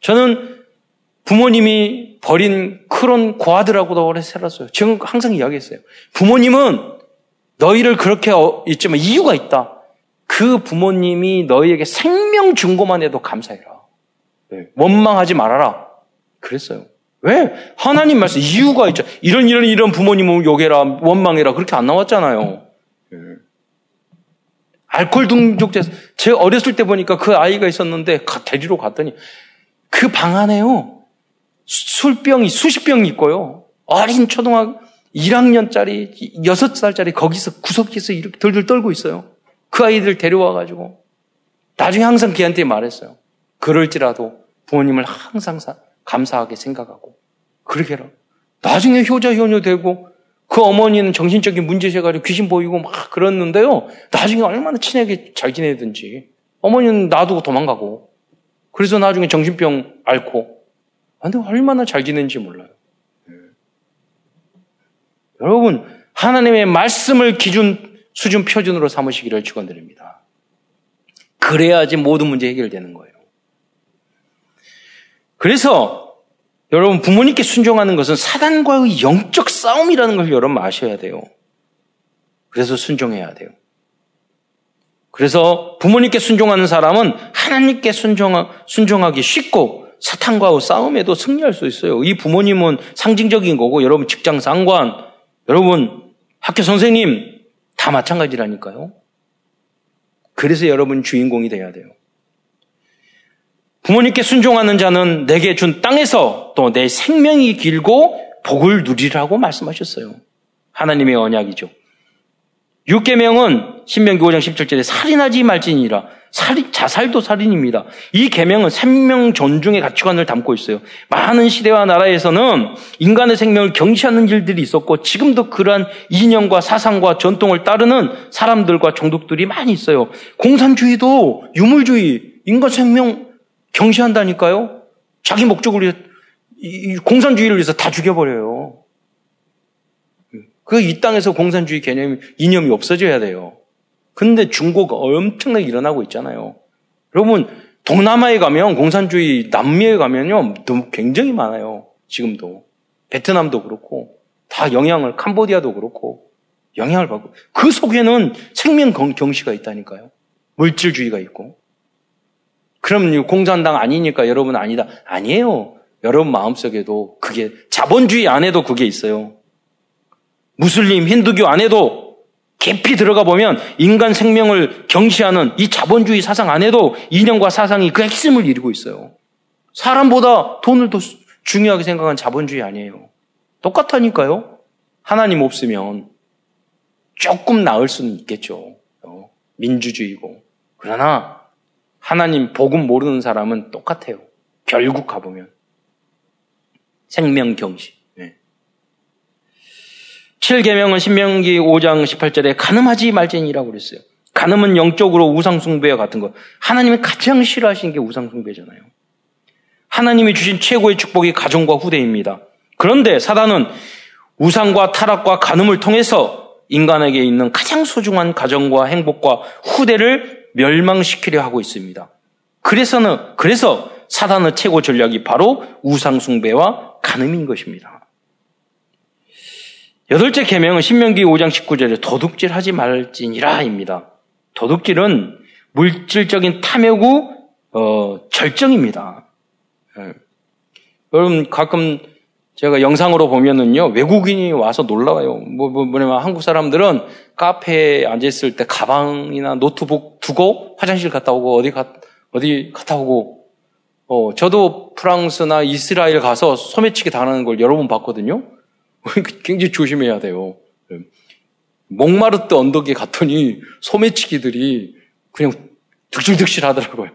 저는 부모님이 버린 그런 고아들하고도 오래 살았어요. 지금 항상 이야기했어요. 부모님은 너희를 그렇게 어, 있지만 이유가 있다. 그 부모님이 너희에게 생명 준 것만 해도 감사해라. 네. 원망하지 말아라. 그랬어요. 왜? 하나님 말씀 이유가 있죠. 이런 이런 이런 부모님은 욕해라 원망해라 그렇게 안 나왔잖아요. 예. 알코올 중독자 제 어렸을 때 보니까 그 아이가 있었는데 데리러 갔더니 그 방 안에요 술병이 수십 병이 있고요 어린 초등학 1학년짜리 6살짜리 거기서 구석에서 이렇게 덜덜 떨고 있어요. 그 아이들 데려와 가지고 나중에 항상 걔한테 말했어요. 그럴지라도 부모님을 항상 감사하게 생각하고 그렇게 해라. 나중에 효자 효녀 되고 그 어머니는 정신적인 문제제가지고 귀신 보이고 막 그랬는데요. 나중에 얼마나 친하게 잘 지내든지 어머니는 놔두고 도망가고 그래서 나중에 정신병 앓고 근데 얼마나 잘 지낸지 몰라요. 네. 여러분 하나님의 말씀을 기준 수준 표준으로 삼으시기를 축원드립니다. 그래야지 모든 문제 해결되는 거예요. 그래서 여러분 부모님께 순종하는 것은 사단과의 영적 싸움이라는 걸 여러분 아셔야 돼요. 그래서 순종해야 돼요. 그래서 부모님께 순종하는 사람은 하나님께 순종, 순종하기 쉽고 사탄과의 싸움에도 승리할 수 있어요. 이 부모님은 상징적인 거고 여러분 직장 상관, 여러분 학교 선생님 다 마찬가지라니까요. 그래서 여러분 주인공이 돼야 돼요. 부모님께 순종하는 자는 내게 준 땅에서 또 내 생명이 길고 복을 누리라고 말씀하셨어요. 하나님의 언약이죠. 6계명은 신명기 5장 17절에 살인하지 말지니라. 살인, 자살도 살인입니다. 이 계명은 생명 존중의 가치관을 담고 있어요. 많은 시대와 나라에서는 인간의 생명을 경시하는 일들이 있었고 지금도 그러한 이념과 사상과 전통을 따르는 사람들과 종족들이 많이 있어요. 공산주의도 유물주의, 인간 생명 경시한다니까요? 자기 목적을 위해, 공산주의를 위해서 다 죽여버려요. 그 이 땅에서 공산주의 개념, 이념이 없어져야 돼요. 근데 중고가 엄청나게 일어나고 있잖아요. 여러분, 동남아에 가면 공산주의, 남미에 가면요, 굉장히 많아요. 지금도. 베트남도 그렇고, 다 영향을, 캄보디아도 그렇고, 영향을 받고. 그 속에는 생명 경시가 있다니까요. 물질주의가 있고. 그럼 공산당 아니니까 여러분 아니다. 아니에요. 여러분 마음속에도 그게 자본주의 안에도 그게 있어요. 무슬림, 힌두교 안에도 깊이 들어가 보면 인간 생명을 경시하는 이 자본주의 사상 안에도 이념과 사상이 그 핵심을 이루고 있어요. 사람보다 돈을 더 중요하게 생각한 자본주의 아니에요. 똑같다니까요. 하나님 없으면 조금 나을 수는 있겠죠. 어, 민주주의고. 그러나 하나님 복음 모르는 사람은 똑같아요. 결국 가보면. 생명 경시. 네. 7계명은 신명기 5장 18절에 가늠하지 말지니라고 그랬어요. 가늠은 영적으로 우상숭배와 같은 것. 하나님이 가장 싫어하시는 게 우상숭배잖아요. 하나님이 주신 최고의 축복이 가정과 후대입니다. 그런데 사단은 우상과 타락과 가늠을 통해서 인간에게 있는 가장 소중한 가정과 행복과 후대를 멸망시키려 하고 있습니다. 그래서는, 그래서 사단의 최고 전략이 바로 우상숭배와 간음인 것입니다. 여덟째 계명은 신명기 5장 19절에 도둑질 하지 말지니라입니다. 도둑질은 물질적인 탐욕 후 어, 절정입니다. 예. 여러분 가끔 제가 영상으로 보면은요, 외국인이 와서 놀라워요. 뭐, 뭐, 뭐냐면 한국 사람들은 카페에 앉아 있을 때 가방이나 노트북 두고 화장실 갔다 오고 어디 가, 어디 갔다 오고, 어, 저도 프랑스나 이스라엘 가서 소매치기 당하는 걸 여러 번 봤거든요. 굉장히 조심해야 돼요. 목마르트 언덕에 갔더니 소매치기들이 그냥 득실득실 하더라고요.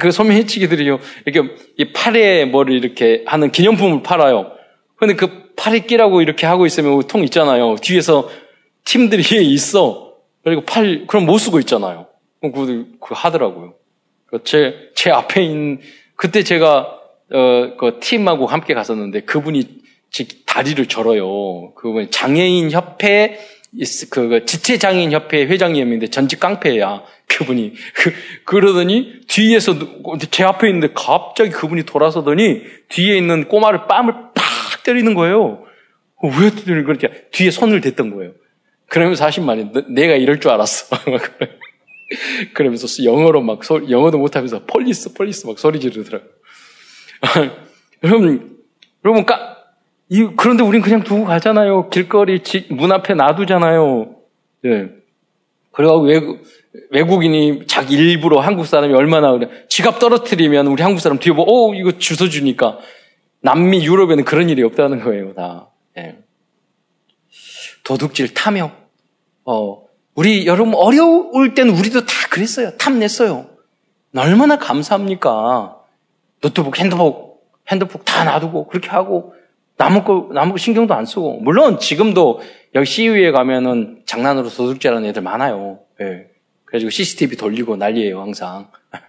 그 소매치기들이요, 이렇게 이 팔에 뭐를 이렇게 하는 기념품을 팔아요. 근데 그 팔에 끼라고 이렇게 하고 있으면 통 있잖아요. 뒤에서 팀들이 있어. 그리고 팔, 그럼 못 쓰고 있잖아요. 그, 그 하더라고요. 그 제, 제 앞에 있는, 그때 제가, 어, 그 팀하고 함께 갔었는데 그분이 다리를 절어요. 그분 장애인 협회, 그, 그 지체 장애인 협회 회장님인데 전직 깡패야. 그분이. 그, 그러더니 뒤에서 제 앞에 있는데 갑자기 그분이 돌아서더니 뒤에 있는 꼬마를 뺨을 팍 때리는 거예요. 왜 때리는 거지? 뒤에 손을 댔던 거예요. 그러면서 하신 말이 내가 이럴 줄 알았어. 그러면서 영어로 막 소, 영어도 못하면서 police police 막 소리 지르더라고요. 여러분 여러분 까, 이, 그런데 우린 그냥 두고 가잖아요. 길거리 지, 문 앞에 놔두잖아요. 예. 그래가지고 외국, 외국인이 자기 일부러 한국 사람이 얼마나 그래. 지갑 떨어뜨리면 우리 한국 사람 뒤에 보고, 어, 이거 주워 주니까. 남미, 유럽에는 그런 일이 없다는 거예요, 다. 예. 도둑질, 탐욕. 어, 우리 여러분 어려울 때는 우리도 다 그랬어요. 탐냈어요. 얼마나 감사합니까? 노트북, 핸드북, 핸드북 다 놔두고 그렇게 하고 남은 거, 남은 거 신경도 안 쓰고. 물론 지금도 여기 CU에 가면은 장난으로 도둑질 하는 애들 많아요. 예. 그래가지고 CCTV 돌리고 난리예요, 항상.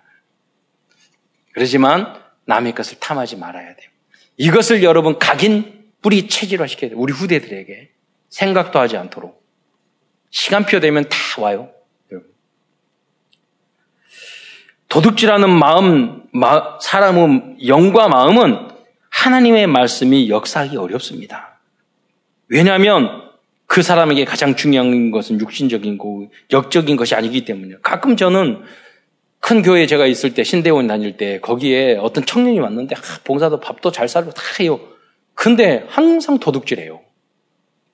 그러지만 남의 것을 탐하지 말아야 돼요. 이것을 여러분 각인 뿌리 체질화 시켜야 돼요. 우리 후대들에게. 생각도 하지 않도록. 시간표 되면 다 와요. 도둑질하는 마음, 마, 사람의 영과 마음은 하나님의 말씀이 역사하기 어렵습니다. 왜냐하면 그 사람에게 가장 중요한 것은 육신적인 거, 역적인 것이 아니기 때문이에요. 가끔 저는 큰 교회에 제가 있을 때, 신대원 다닐 때, 거기에 어떤 청년이 왔는데, 아, 봉사도 밥도 잘 살고 다 해요. 근데 항상 도둑질해요.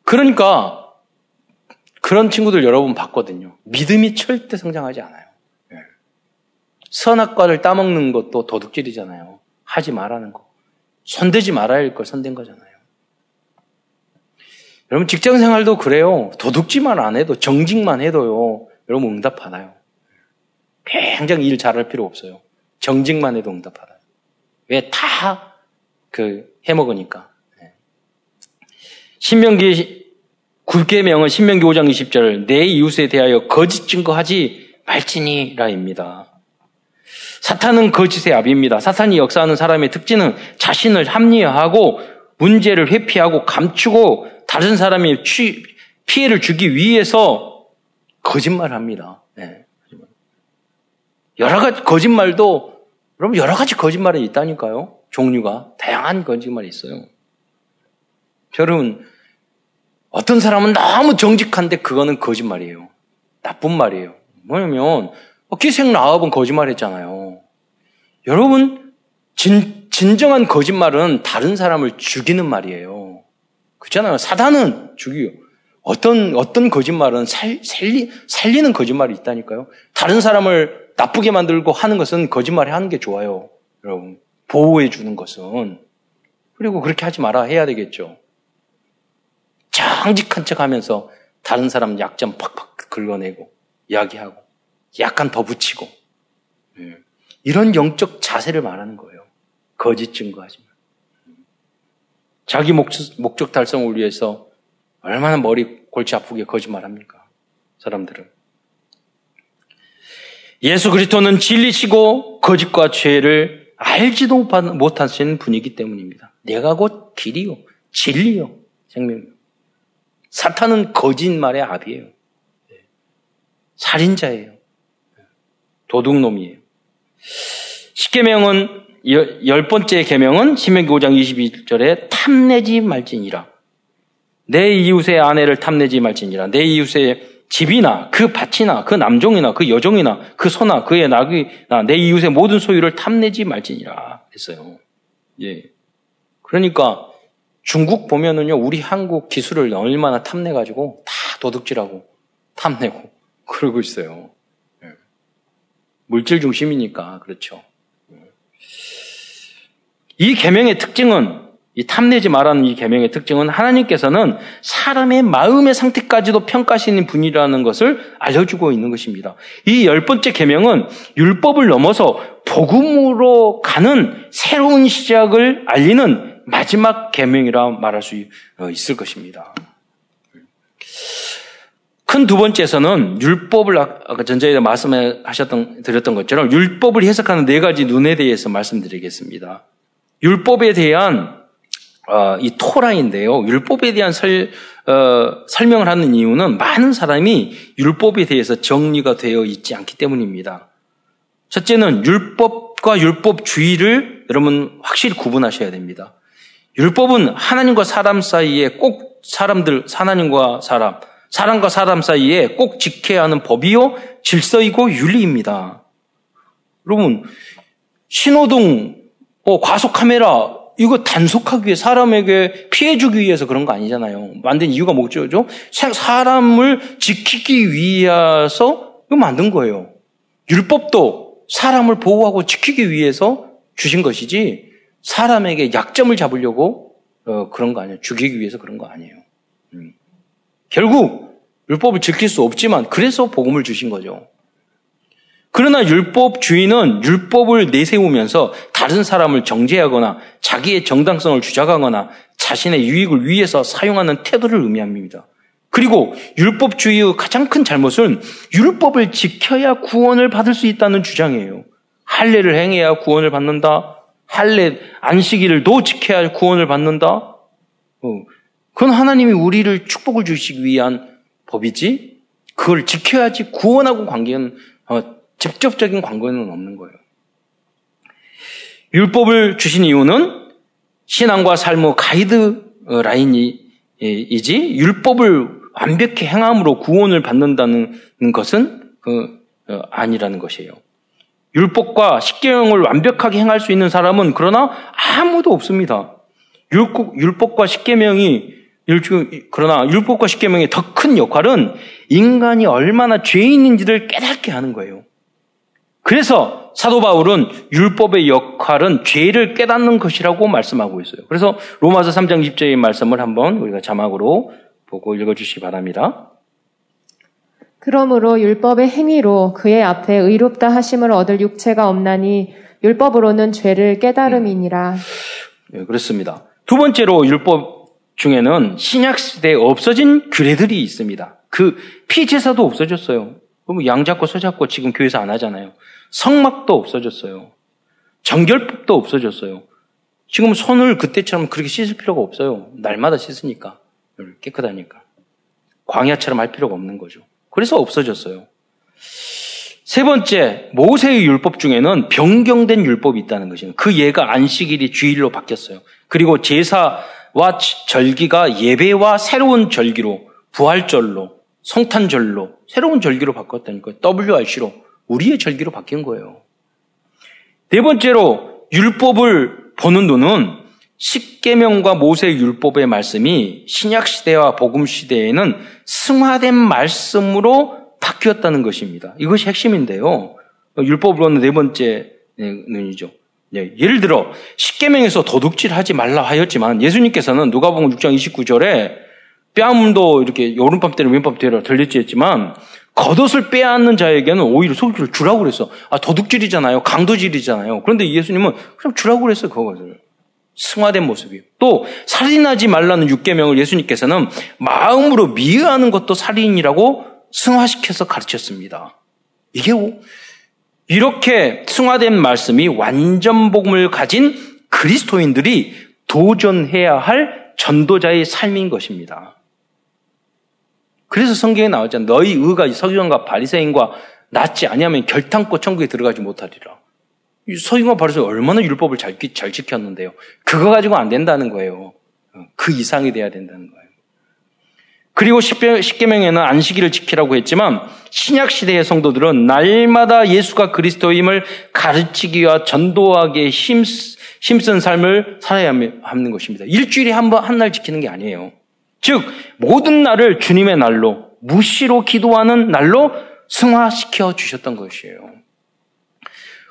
그러니까, 그런 친구들 여러 분 봤거든요. 믿음이 절대 성장하지 않아요. 예. 선악과를 따먹는 것도 도둑질이잖아요. 하지 말라는 거. 손대지 말아야 할 걸 손댄 거잖아요. 여러분 직장 생활도 그래요. 도둑질만 안 해도 정직만 해도요. 여러분 응답 받아요. 굉장히 일 잘할 필요 없어요. 정직만 해도 응답 받아요. 왜 다 그 해먹으니까. 네. 신명기 9계명은 신명기 5장 20절 내 이웃에 대하여 거짓 증거하지 말지니라입니다. 사탄은 거짓의 압입니다. 사탄이 역사하는 사람의 특징은 자신을 합리화하고 문제를 회피하고 감추고 다른 사람이 취, 피해를 주기 위해서 거짓말을 합니다. 네. 여러 가지 거짓말도 여러분 여러 가지 거짓말이 있다니까요. 종류가 다양한 거짓말이 있어요. 여러분 어떤 사람은 너무 정직한데 그거는 거짓말이에요. 나쁜 말이에요. 뭐냐면 어, 기생 라합은 거짓말했잖아요. 여러분 진, 진정한 거짓말은 다른 사람을 죽이는 말이에요. 그렇잖아요. 사단은 죽이요. 어떤 어떤 거짓말은 살, 살리, 살리는 거짓말이 있다니까요. 다른 사람을 나쁘게 만들고 하는 것은 거짓말이 하는 게 좋아요. 여러분 보호해 주는 것은 그리고 그렇게 하지 마라 해야 되겠죠. 정직한 척 하면서 다른 사람 약점 팍팍 긁어내고 이야기하고 약간 더 붙이고 예. 이런 영적 자세를 말하는 거예요. 거짓 증거하지 마. 자기 목적, 목적 달성을 위해서 얼마나 머리 골치 아프게 거짓말합니까? 사람들은. 예수 그리스도는 진리시고 거짓과 죄를 알지도 못하시는 분이기 때문입니다. 내가 곧 길이요, 진리요, 생명이요. 사탄은 거짓말의 압이에요. 살인자예요. 도둑놈이에요. 십계명은 열 번째 계명은 신명기 5장 22절에 탐내지 말지니라. 내 이웃의 아내를 탐내지 말지니라. 내 이웃의 집이나 그 밭이나 그 남종이나 그 여종이나 그 소나 그의 낙이나 내 이웃의 모든 소유를 탐내지 말지니라 했어요. 예. 그러니까 중국 보면은요, 우리 한국 기술을 얼마나 탐내 가지고 다 도둑질하고 탐내고 그러고 있어요. 예. 물질 중심이니까 그렇죠. 이 계명의 특징은 이 탐내지 말라는 이 계명의 특징은 하나님께서는 사람의 마음의 상태까지도 평가하시는 분이라는 것을 알려주고 있는 것입니다. 이 열 번째 계명은 율법을 넘어서 복음으로 가는 새로운 시작을 알리는 마지막 계명이라 말할 수 있을 것입니다. 큰 두 번째에서는 율법을 아까 전자에 말씀하셨던 드렸던 것처럼 율법을 해석하는 네 가지 눈에 대해서 말씀드리겠습니다. 율법에 대한 어, 이 토라인데요. 율법에 대한 설, 어, 설명을 하는 이유는 많은 사람이 율법에 대해서 정리가 되어 있지 않기 때문입니다. 첫째는 율법과 율법주의를 여러분 확실히 구분하셔야 됩니다. 율법은 하나님과 사람 사이에 꼭 사람들, 하나님과 사람, 사람과 사람 사이에 꼭 지켜야 하는 법이요, 질서이고 윤리입니다. 여러분, 신호등, 어, 과속카메라, 이거 단속하기 위해 사람에게 피해 주기 위해서 그런 거 아니잖아요. 만든 이유가 뭐죠? 사람을 지키기 위해서 만든 거예요. 율법도 사람을 보호하고 지키기 위해서 주신 것이지 사람에게 약점을 잡으려고 어, 그런 거 아니에요. 죽이기 위해서 그런 거 아니에요. 음. 결국 율법을 지킬 수 없지만 그래서 복음을 주신 거죠. 그러나 율법 주의는 율법을 내세우면서 다른 사람을 정죄하거나 자기의 정당성을 주장하거나 자신의 유익을 위해서 사용하는 태도를 의미합니다. 그리고 율법주의의 가장 큰 잘못은 율법을 지켜야 구원을 받을 수 있다는 주장이에요. 할례를 행해야 구원을 받는다. 할례 안식일도 지켜야 구원을 받는다. 어, 그건 하나님이 우리를 축복을 주시기 위한 법이지. 그걸 지켜야지 구원하고 관계는 어, 직접적인 관계는 없는 거예요. 율법을 주신 이유는 신앙과 삶의 가이드 라인이지 율법을 완벽히 행함으로 구원을 받는다는 것은 그 어, 아니라는 것이에요. 율법과 십계명을 완벽하게 행할 수 있는 사람은 그러나 아무도 없습니다. 율법과 십계명이 그러나 율법과 십계명의 더 큰 역할은 인간이 얼마나 죄인인지를 깨닫게 하는 거예요. 그래서 사도 바울은 율법의 역할은 죄를 깨닫는 것이라고 말씀하고 있어요. 그래서 로마서 3장 10절의 말씀을 한번 우리가 자막으로 보고 읽어주시기 바랍니다. 그러므로 율법의 행위로 그의 앞에 의롭다 하심을 얻을 육체가 없나니 율법으로는 죄를 깨달음이니라. 네, 그렇습니다. 두 번째로 율법 중에는 신약 시대에 없어진 규례들이 있습니다. 그 피제사도 없어졌어요. 양 잡고 소 잡고 지금 교회에서 안 하잖아요. 성막도 없어졌어요. 정결법도 없어졌어요. 지금 손을 그때처럼 그렇게 씻을 필요가 없어요. 날마다 씻으니까. 깨끗하니까. 광야처럼 할 필요가 없는 거죠. 그래서 없어졌어요. 세 번째, 모세의 율법 중에는 변경된 율법이 있다는 것입니다. 그 예가 안식일이 주일로 바뀌었어요. 그리고 제사 와 절기가 예배와 새로운 절기로, 부활절로, 성탄절로, 새로운 절기로 바꿨다니까요. WRC로. 우리의 절기로 바뀐 거예요. 네 번째로 율법을 보는 눈은 십계명과 모세 율법의 말씀이 신약 시대와 복음 시대에는 승화된 말씀으로 바뀌었다는 것입니다. 이것이 핵심인데요. 율법으로는 네 번째 눈이죠. 네, 예를 들어 십계명에서 도둑질하지 말라 하였지만 예수님께서는 누가복음 6장 29절에 뺨도 이렇게 오른밤 때려 왼밤 때려 들렸지 했지만 겉옷을 빼앗는 자에게는 오히려 속주를 주라고 그랬어. 아, 도둑질이잖아요. 강도질이잖아요. 그런데 예수님은 그냥 주라고 그랬어요, 그것을. 승화된 모습이요. 또, 살인하지 말라는 육계명을 예수님께서는 마음으로 미워하는 것도 살인이라고 승화시켜서 가르쳤습니다. 이게 이렇게 승화된 말씀이 완전 복음을 가진 그리스도인들이 도전해야 할 전도자의 삶인 것입니다. 그래서 성경에 나왔잖아. 너희 의가 서기관과 바리새인과 낫지 아니하면 결탄코 천국에 들어가지 못하리라. 서기관 바리새인 얼마나 율법을 잘, 잘 지켰는데요. 그거 가지고 안 된다는 거예요. 그 이상이 돼야 된다는 거예요. 그리고 십계명에는 안식일을 지키라고 했지만 신약 시대의 성도들은 날마다 예수가 그리스도임을 가르치기와 전도하기에 힘 힘쓴 삶을 살아야 하는 것입니다. 일주일에 한 번, 한 날 지키는 게 아니에요. 즉, 모든 날을 주님의 날로, 무시로 기도하는 날로 승화시켜 주셨던 것이에요.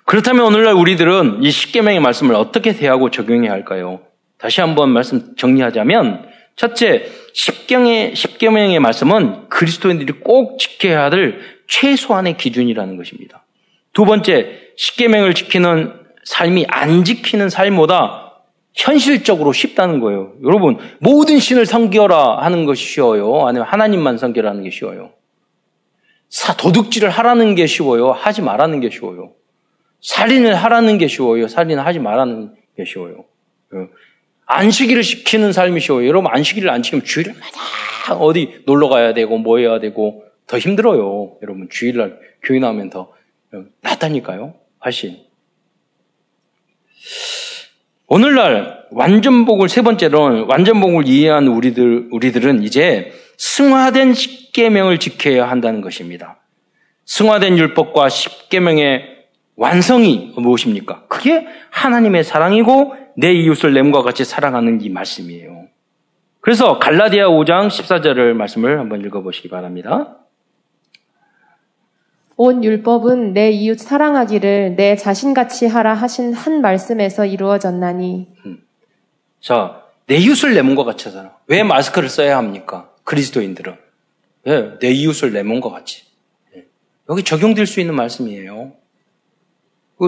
그렇다면 오늘날 우리들은 이 십계명의 말씀을 어떻게 대하고 적용해야 할까요? 다시 한번 말씀 정리하자면 첫째, 십경의 십계명의 말씀은 그리스도인들이 꼭 지켜야 할 최소한의 기준이라는 것입니다. 두 번째, 십계명을 지키는 삶이 안 지키는 삶보다 현실적으로 쉽다는 거예요. 여러분, 모든 신을 섬겨라 하는 것이 쉬워요. 아니면 하나님만 섬겨라 하는 게 쉬워요. 사, 도둑질을 하라는 게 쉬워요. 하지 말라는 게 쉬워요. 살인을 하라는 게 쉬워요. 살인을 하지 말라는 게 쉬워요. 어, 안식일을 시키는 삶이 쉬워요. 여러분, 안식일을 안 지키면 주일마다 어디 놀러 가야 되고, 뭐 해야 되고, 더 힘들어요. 여러분, 주일날 교회 나오면 더 어, 낫다니까요. 훨씬. 오늘날 완전복을 세 번째로 완전복을 이해한 우리들 우리들은 이제 승화된 십계명을 지켜야 한다는 것입니다. 승화된 율법과 십계명의 완성이 무엇입니까? 그게 하나님의 사랑이고 내 이웃을 램과 같이 사랑하는 이 말씀이에요. 그래서 갈라디아 5장 14절을 말씀을 한번 읽어보시기 바랍니다. 온 율법은 내 이웃 사랑하기를 내 자신같이 하라 하신 한 말씀에서 이루어졌나니. 음. 자, 내 이웃을 내 몸과 같이 하잖아. 왜 마스크를 써야 합니까? 그리스도인들은. 왜? 내 이웃을 내 몸과 같이. 예. 여기 적용될 수 있는 말씀이에요.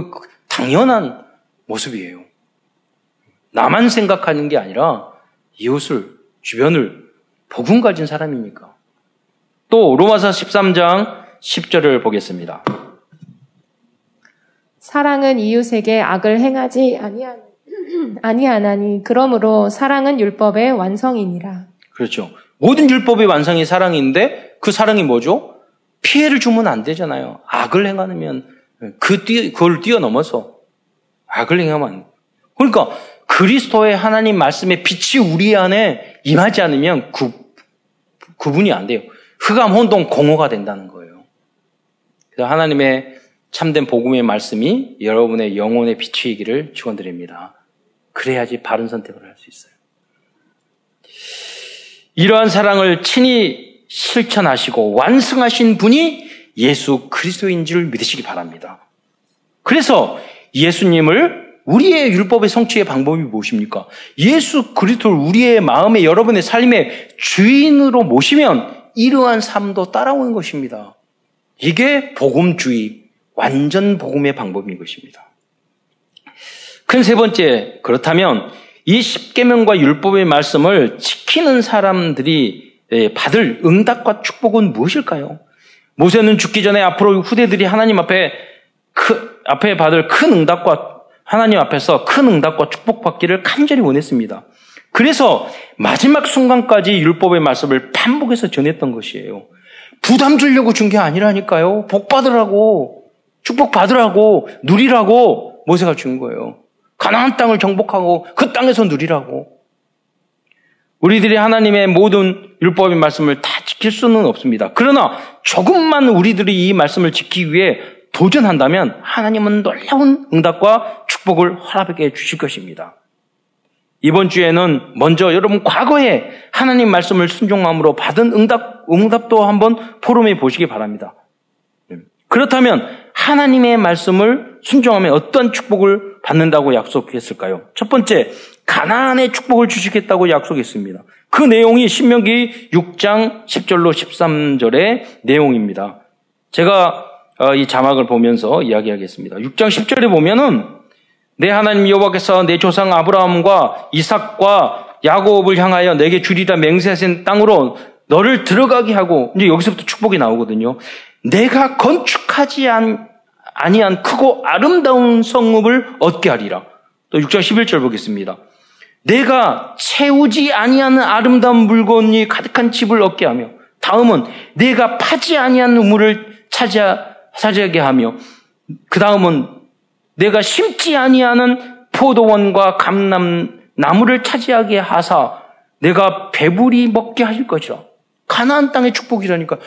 그 당연한 모습이에요. 나만 생각하는 게 아니라 이웃을, 주변을 복음 가진 사람이니까. 또 로마서 13장 10절을 보겠습니다. 사랑은 이웃에게 악을 행하지 아니하, 아니하나니 그러므로 사랑은 율법의 완성이니라. 그렇죠. 모든 율법의 완성이 사랑인데 그 사랑이 뭐죠? 피해를 주면 안 되잖아요. 악을 행하면 그 뛰, 그걸 뛰어넘어서 악을 행하면 그러니까 그리스도의 하나님 말씀의 빛이 우리 안에 임하지 않으면 구, 구분이 안 돼요. 흑암 혼동 공허가 된다는 거예요. 그래서 하나님의 참된 복음의 말씀이 여러분의 영혼의 빛이기를 축원드립니다. 그래야지 바른 선택을 할 수 있어요. 이러한 사랑을 친히 실천하시고 완성하신 분이 예수 그리스도인 줄 믿으시기 바랍니다. 그래서 예수님을 우리의 율법의 성취의 방법이 무엇입니까? 예수 그리스도를 우리의 마음에 여러분의 삶의 주인으로 모시면 이러한 삶도 따라오는 것입니다. 이게 복음주의, 완전 복음의 방법인 것입니다. 큰 세 번째, 그렇다면 이 십계명과 율법의 말씀을 지키는 사람들이 예, 받을 응답과 축복은 무엇일까요? 모세는 죽기 전에 앞으로 후대들이 하나님 앞에 그 앞에 받을 큰 응답과 하나님 앞에서 큰 응답과 축복받기를 간절히 원했습니다. 그래서 마지막 순간까지 율법의 말씀을 반복해서 전했던 것이에요. 부담 주려고 준 게 아니라니까요. 복 받으라고, 축복 받으라고, 누리라고 모세가 준 거예요. 가나안 땅을 정복하고 그 땅에서 누리라고. 우리들이 하나님의 모든 율법의 말씀을 다 지킬 수는 없습니다. 그러나 조금만 우리들이 이 말씀을 지키기 위해 도전한다면 하나님은 놀라운 응답과 축복을 허락해 주실 것입니다. 이번 주에는 먼저 여러분 과거에 하나님 말씀을 순종함으로 받은 응답, 응답도 한번 포럼해 보시기 바랍니다. 그렇다면 하나님의 말씀을 순종하면 어떤 축복을 받는다고 약속했을까요? 첫 번째, 가나안의 축복을 주시겠다고 약속했습니다. 그 내용이 신명기 6장 10절로 13절의 내용입니다. 제가 어, 이 자막을 보면서 이야기하겠습니다. 6장 10절에 보면은 내 하나님 여호와께서 내 조상 아브라함과 이삭과 야곱을 향하여 내게 주리라 맹세하신 땅으로 너를 들어가게 하고 이제 여기서부터 축복이 나오거든요. 내가 건축하지 안, 아니한 크고 아름다운 성읍을 얻게 하리라. 또 6장 11절 보겠습니다. 내가 채우지 아니하는 아름다운 물건이 가득한 집을 얻게 하며 다음은 내가 파지 아니한 우물을 차지하, 차지하게 하며 그 다음은 내가 심지 아니하는 포도원과 감람 나무를 차지하게 하사 내가 배불리 먹게 하실 것이라. 가나안 땅의 축복이라니까.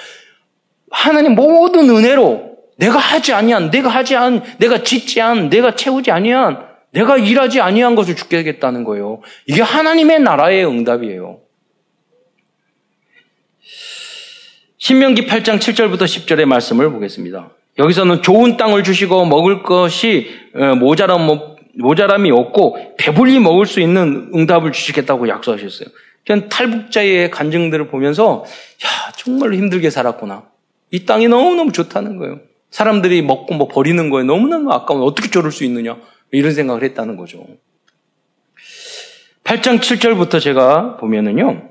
하나님 모든 은혜로 내가 하지 아니한, 내가 하지 않, 내가 짓지 않, 내가 채우지 아니한, 내가 일하지 아니한 것을 죽게 하겠다는 거예요. 이게 하나님의 나라의 응답이에요. 신명기 8장 7절부터 10절의 말씀을 보겠습니다. 여기서는 좋은 땅을 주시고 먹을 것이 어, 모자람, 모자람이 없고 배불리 먹을 수 있는 응답을 주시겠다고 약속하셨어요. 그냥 탈북자의 간증들을 보면서 야 정말로 힘들게 살았구나. 이 땅이 너무너무 좋다는 거예요. 사람들이 먹고 뭐 버리는 거에 너무너무 아까운 어떻게 저럴 수 있느냐 이런 생각을 했다는 거죠. 8장 7절부터 제가 보면은요.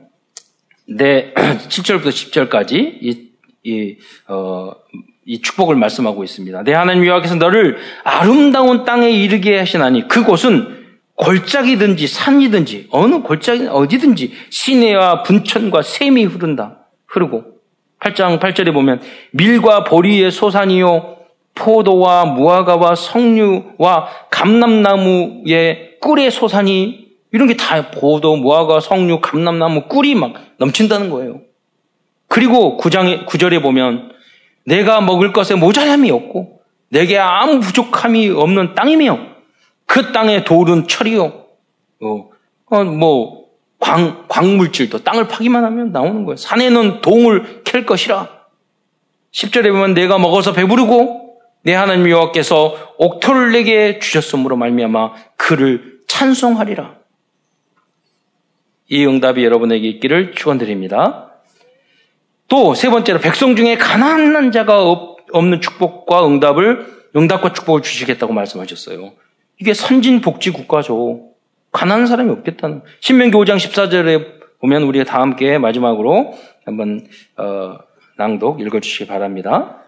네, 7절부터 10절까지 이, 이, 어, 이 축복을 말씀하고 있습니다. 내 하나님 여호와께서 너를 아름다운 땅에 이르게 하시나니 그곳은 골짜기든지 산이든지 어느 골짜기 어디든지 시내와 분천과 샘이 흐른다. 흐르고 8장 8절에 보면 밀과 보리의 소산이요 포도와 무화과와 석류와 감람나무의 꿀의 소산이 이런 게 다 포도, 무화과, 석류, 감람나무 꿀이 막 넘친다는 거예요. 그리고 9장에 9절에 보면 내가 먹을 것에 모자람이 없고 내게 아무 부족함이 없는 땅이며 그 땅의 돌은 철이요. 어, 어, 뭐 광, 광물질도 땅을 파기만 하면 나오는 거예요. 산에는 동을 캘 것이라. 10절에 보면 내가 먹어서 배부르고 내 하나님 여호와께서 옥토를 내게 주셨으므로 말미암아 그를 찬송하리라. 이 응답이 여러분에게 있기를 축원드립니다. 또 세 번째로 백성 중에 가난한 자가 없는 축복과 응답을 응답과 축복을 주시겠다고 말씀하셨어요. 이게 선진 복지 국가죠. 가난한 사람이 없겠다는. 신명기 5장 14절에 보면 우리가 다 함께 마지막으로 한번 어, 낭독 읽어주시기 바랍니다.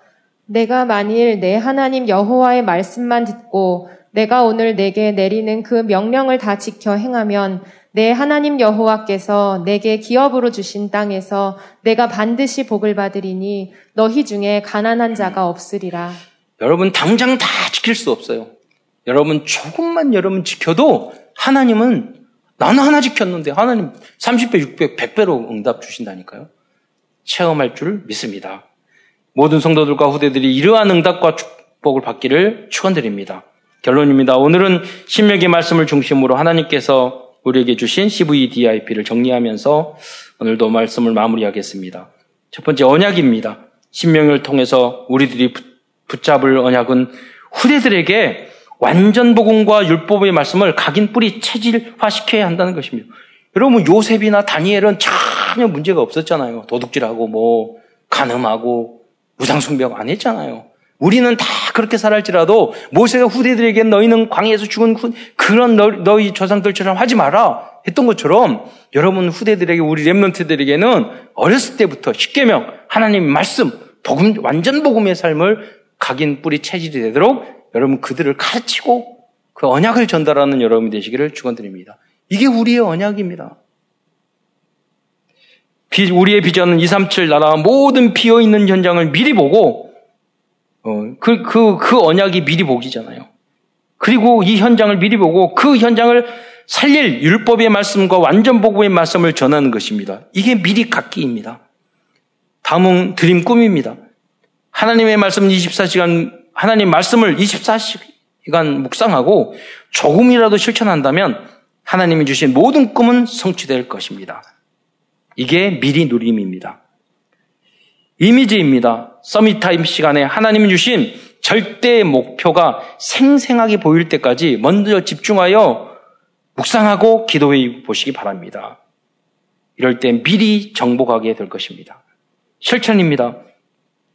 내가 만일 내 하나님 여호와의 말씀만 듣고 내가 오늘 내게 내리는 그 명령을 다 지켜 행하면 내 하나님 여호와께서 내게 기업으로 주신 땅에서 내가 반드시 복을 받으리니 너희 중에 가난한 자가 없으리라. 여러분 당장 다 지킬 수 없어요. 여러분 조금만 여러분 지켜도 하나님은 나는 하나 지켰는데 하나님 30배, 6배, 100배로 응답 주신다니까요. 체험할 줄 믿습니다. 모든 성도들과 후대들이 이러한 응답과 축복을 받기를 축원드립니다. 결론입니다. 오늘은 신명의 말씀을 중심으로 하나님께서 우리에게 주신 CVDIP를 정리하면서 오늘도 말씀을 마무리하겠습니다. 첫 번째 언약입니다. 신명을 통해서 우리들이 붙잡을 언약은 후대들에게 완전 복음과 율법의 말씀을 각인 뿌리 체질화시켜야 한다는 것입니다. 여러분 요셉이나 다니엘은 전혀 문제가 없었잖아요. 도둑질하고 뭐 간음하고 우상숭배하고 안 했잖아요. 우리는 다 그렇게 살할지라도 모세가 후대들에게 너희는 광야에서 죽은 그런 너, 희 조상들처럼 하지 마라 했던 것처럼 여러분 후대들에게 우리 렘런트들에게는 어렸을 때부터 십계명 하나님 말씀 복음 완전 복음의 삶을 각인 뿌리 체질이 되도록 여러분 그들을 가르치고 그 언약을 전달하는 여러분이 되시기를 축원드립니다. 이게 우리의 언약입니다. 우리의 비전은 237 나라 모든 비어 있는 현장을 미리 보고 어, 그, 그, 그 언약이 미리 보기잖아요. 그리고 이 현장을 미리 보고 그 현장을 살릴 율법의 말씀과 완전 복음의 말씀을 전하는 것입니다. 이게 미리 갖기입니다. 다음은 dream 꿈입니다. 하나님의 말씀 24시간 하나님 말씀을 24시간 묵상하고 조금이라도 실천한다면 하나님이 주신 모든 꿈은 성취될 것입니다. 이게 미리 누림입니다. 이미지입니다. summit time 시간에 하나님이 주신 절대 목표가 생생하게 보일 때까지 먼저 집중하여 묵상하고 기도해 보시기 바랍니다. 이럴 때 미리 정복하게 될 것입니다. 실천입니다.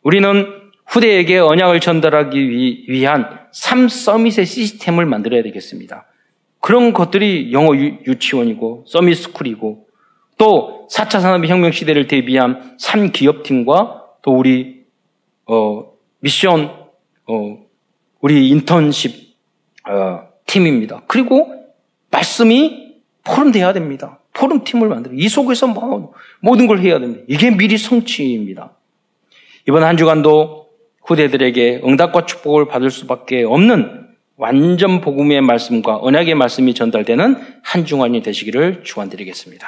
우리는 후대에게 언약을 전달하기 위한 삶 서밋의 시스템을 만들어야 되겠습니다. 그런 것들이 영어 유 치원이고 서밋 스쿨이고 또 4차 산업혁명 시대를 대비한 3기업팀과 또 우리 어, 미션 어, 우리 인턴십 어, 팀입니다. 그리고 말씀이 포럼돼야 됩니다. 포럼 팀을 만들어 이 속에서 뭐, 모든 걸 해야 됩니다. 이게 미리 성취입니다. 이번 한 주간도 후대들에게 응답과 축복을 받을 수밖에 없는 완전 복음의 말씀과 언약의 말씀이 전달되는 한 중간이 되시기를 축원드리겠습니다.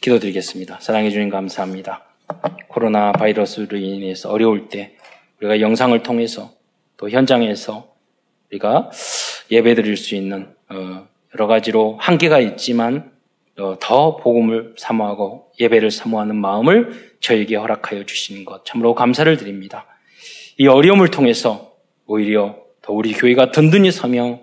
기도드리겠습니다. 사랑해 주님 감사합니다. 코로나 바이러스로 인해서 어려울 때 우리가 영상을 통해서 또 현장에서 우리가 예배 드릴 수 있는 어, 여러 가지로 한계가 있지만 어, 더 복음을 사모하고 예배를 사모하는 마음을 저에게 허락하여 주시는 것 참으로 감사를 드립니다. 이 어려움을 통해서 오히려 더 우리 교회가 든든히 서며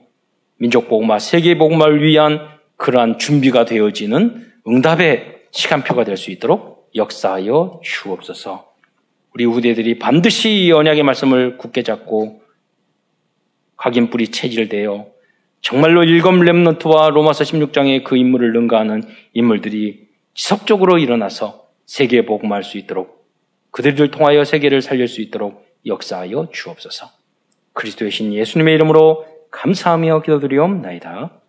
민족 복음화, 세계 복음화를 위한 그러한 준비가 되어지는 응답의 시간표가 될 수 있도록 역사하여 주옵소서. 우리 후대들이 반드시 이 언약의 말씀을 굳게 잡고 각인 뿌리 체질되어 정말로 일검 렘넌트와 로마서 16장의 그 인물을 능가하는 인물들이 지속적으로 일어나서 세계에 복음할 수 있도록 그들을 통하여 세계를 살릴 수 있도록 역사하여 주옵소서. 그리스도의 신 예수님의 이름으로 감사하며 기도드리옵나이다.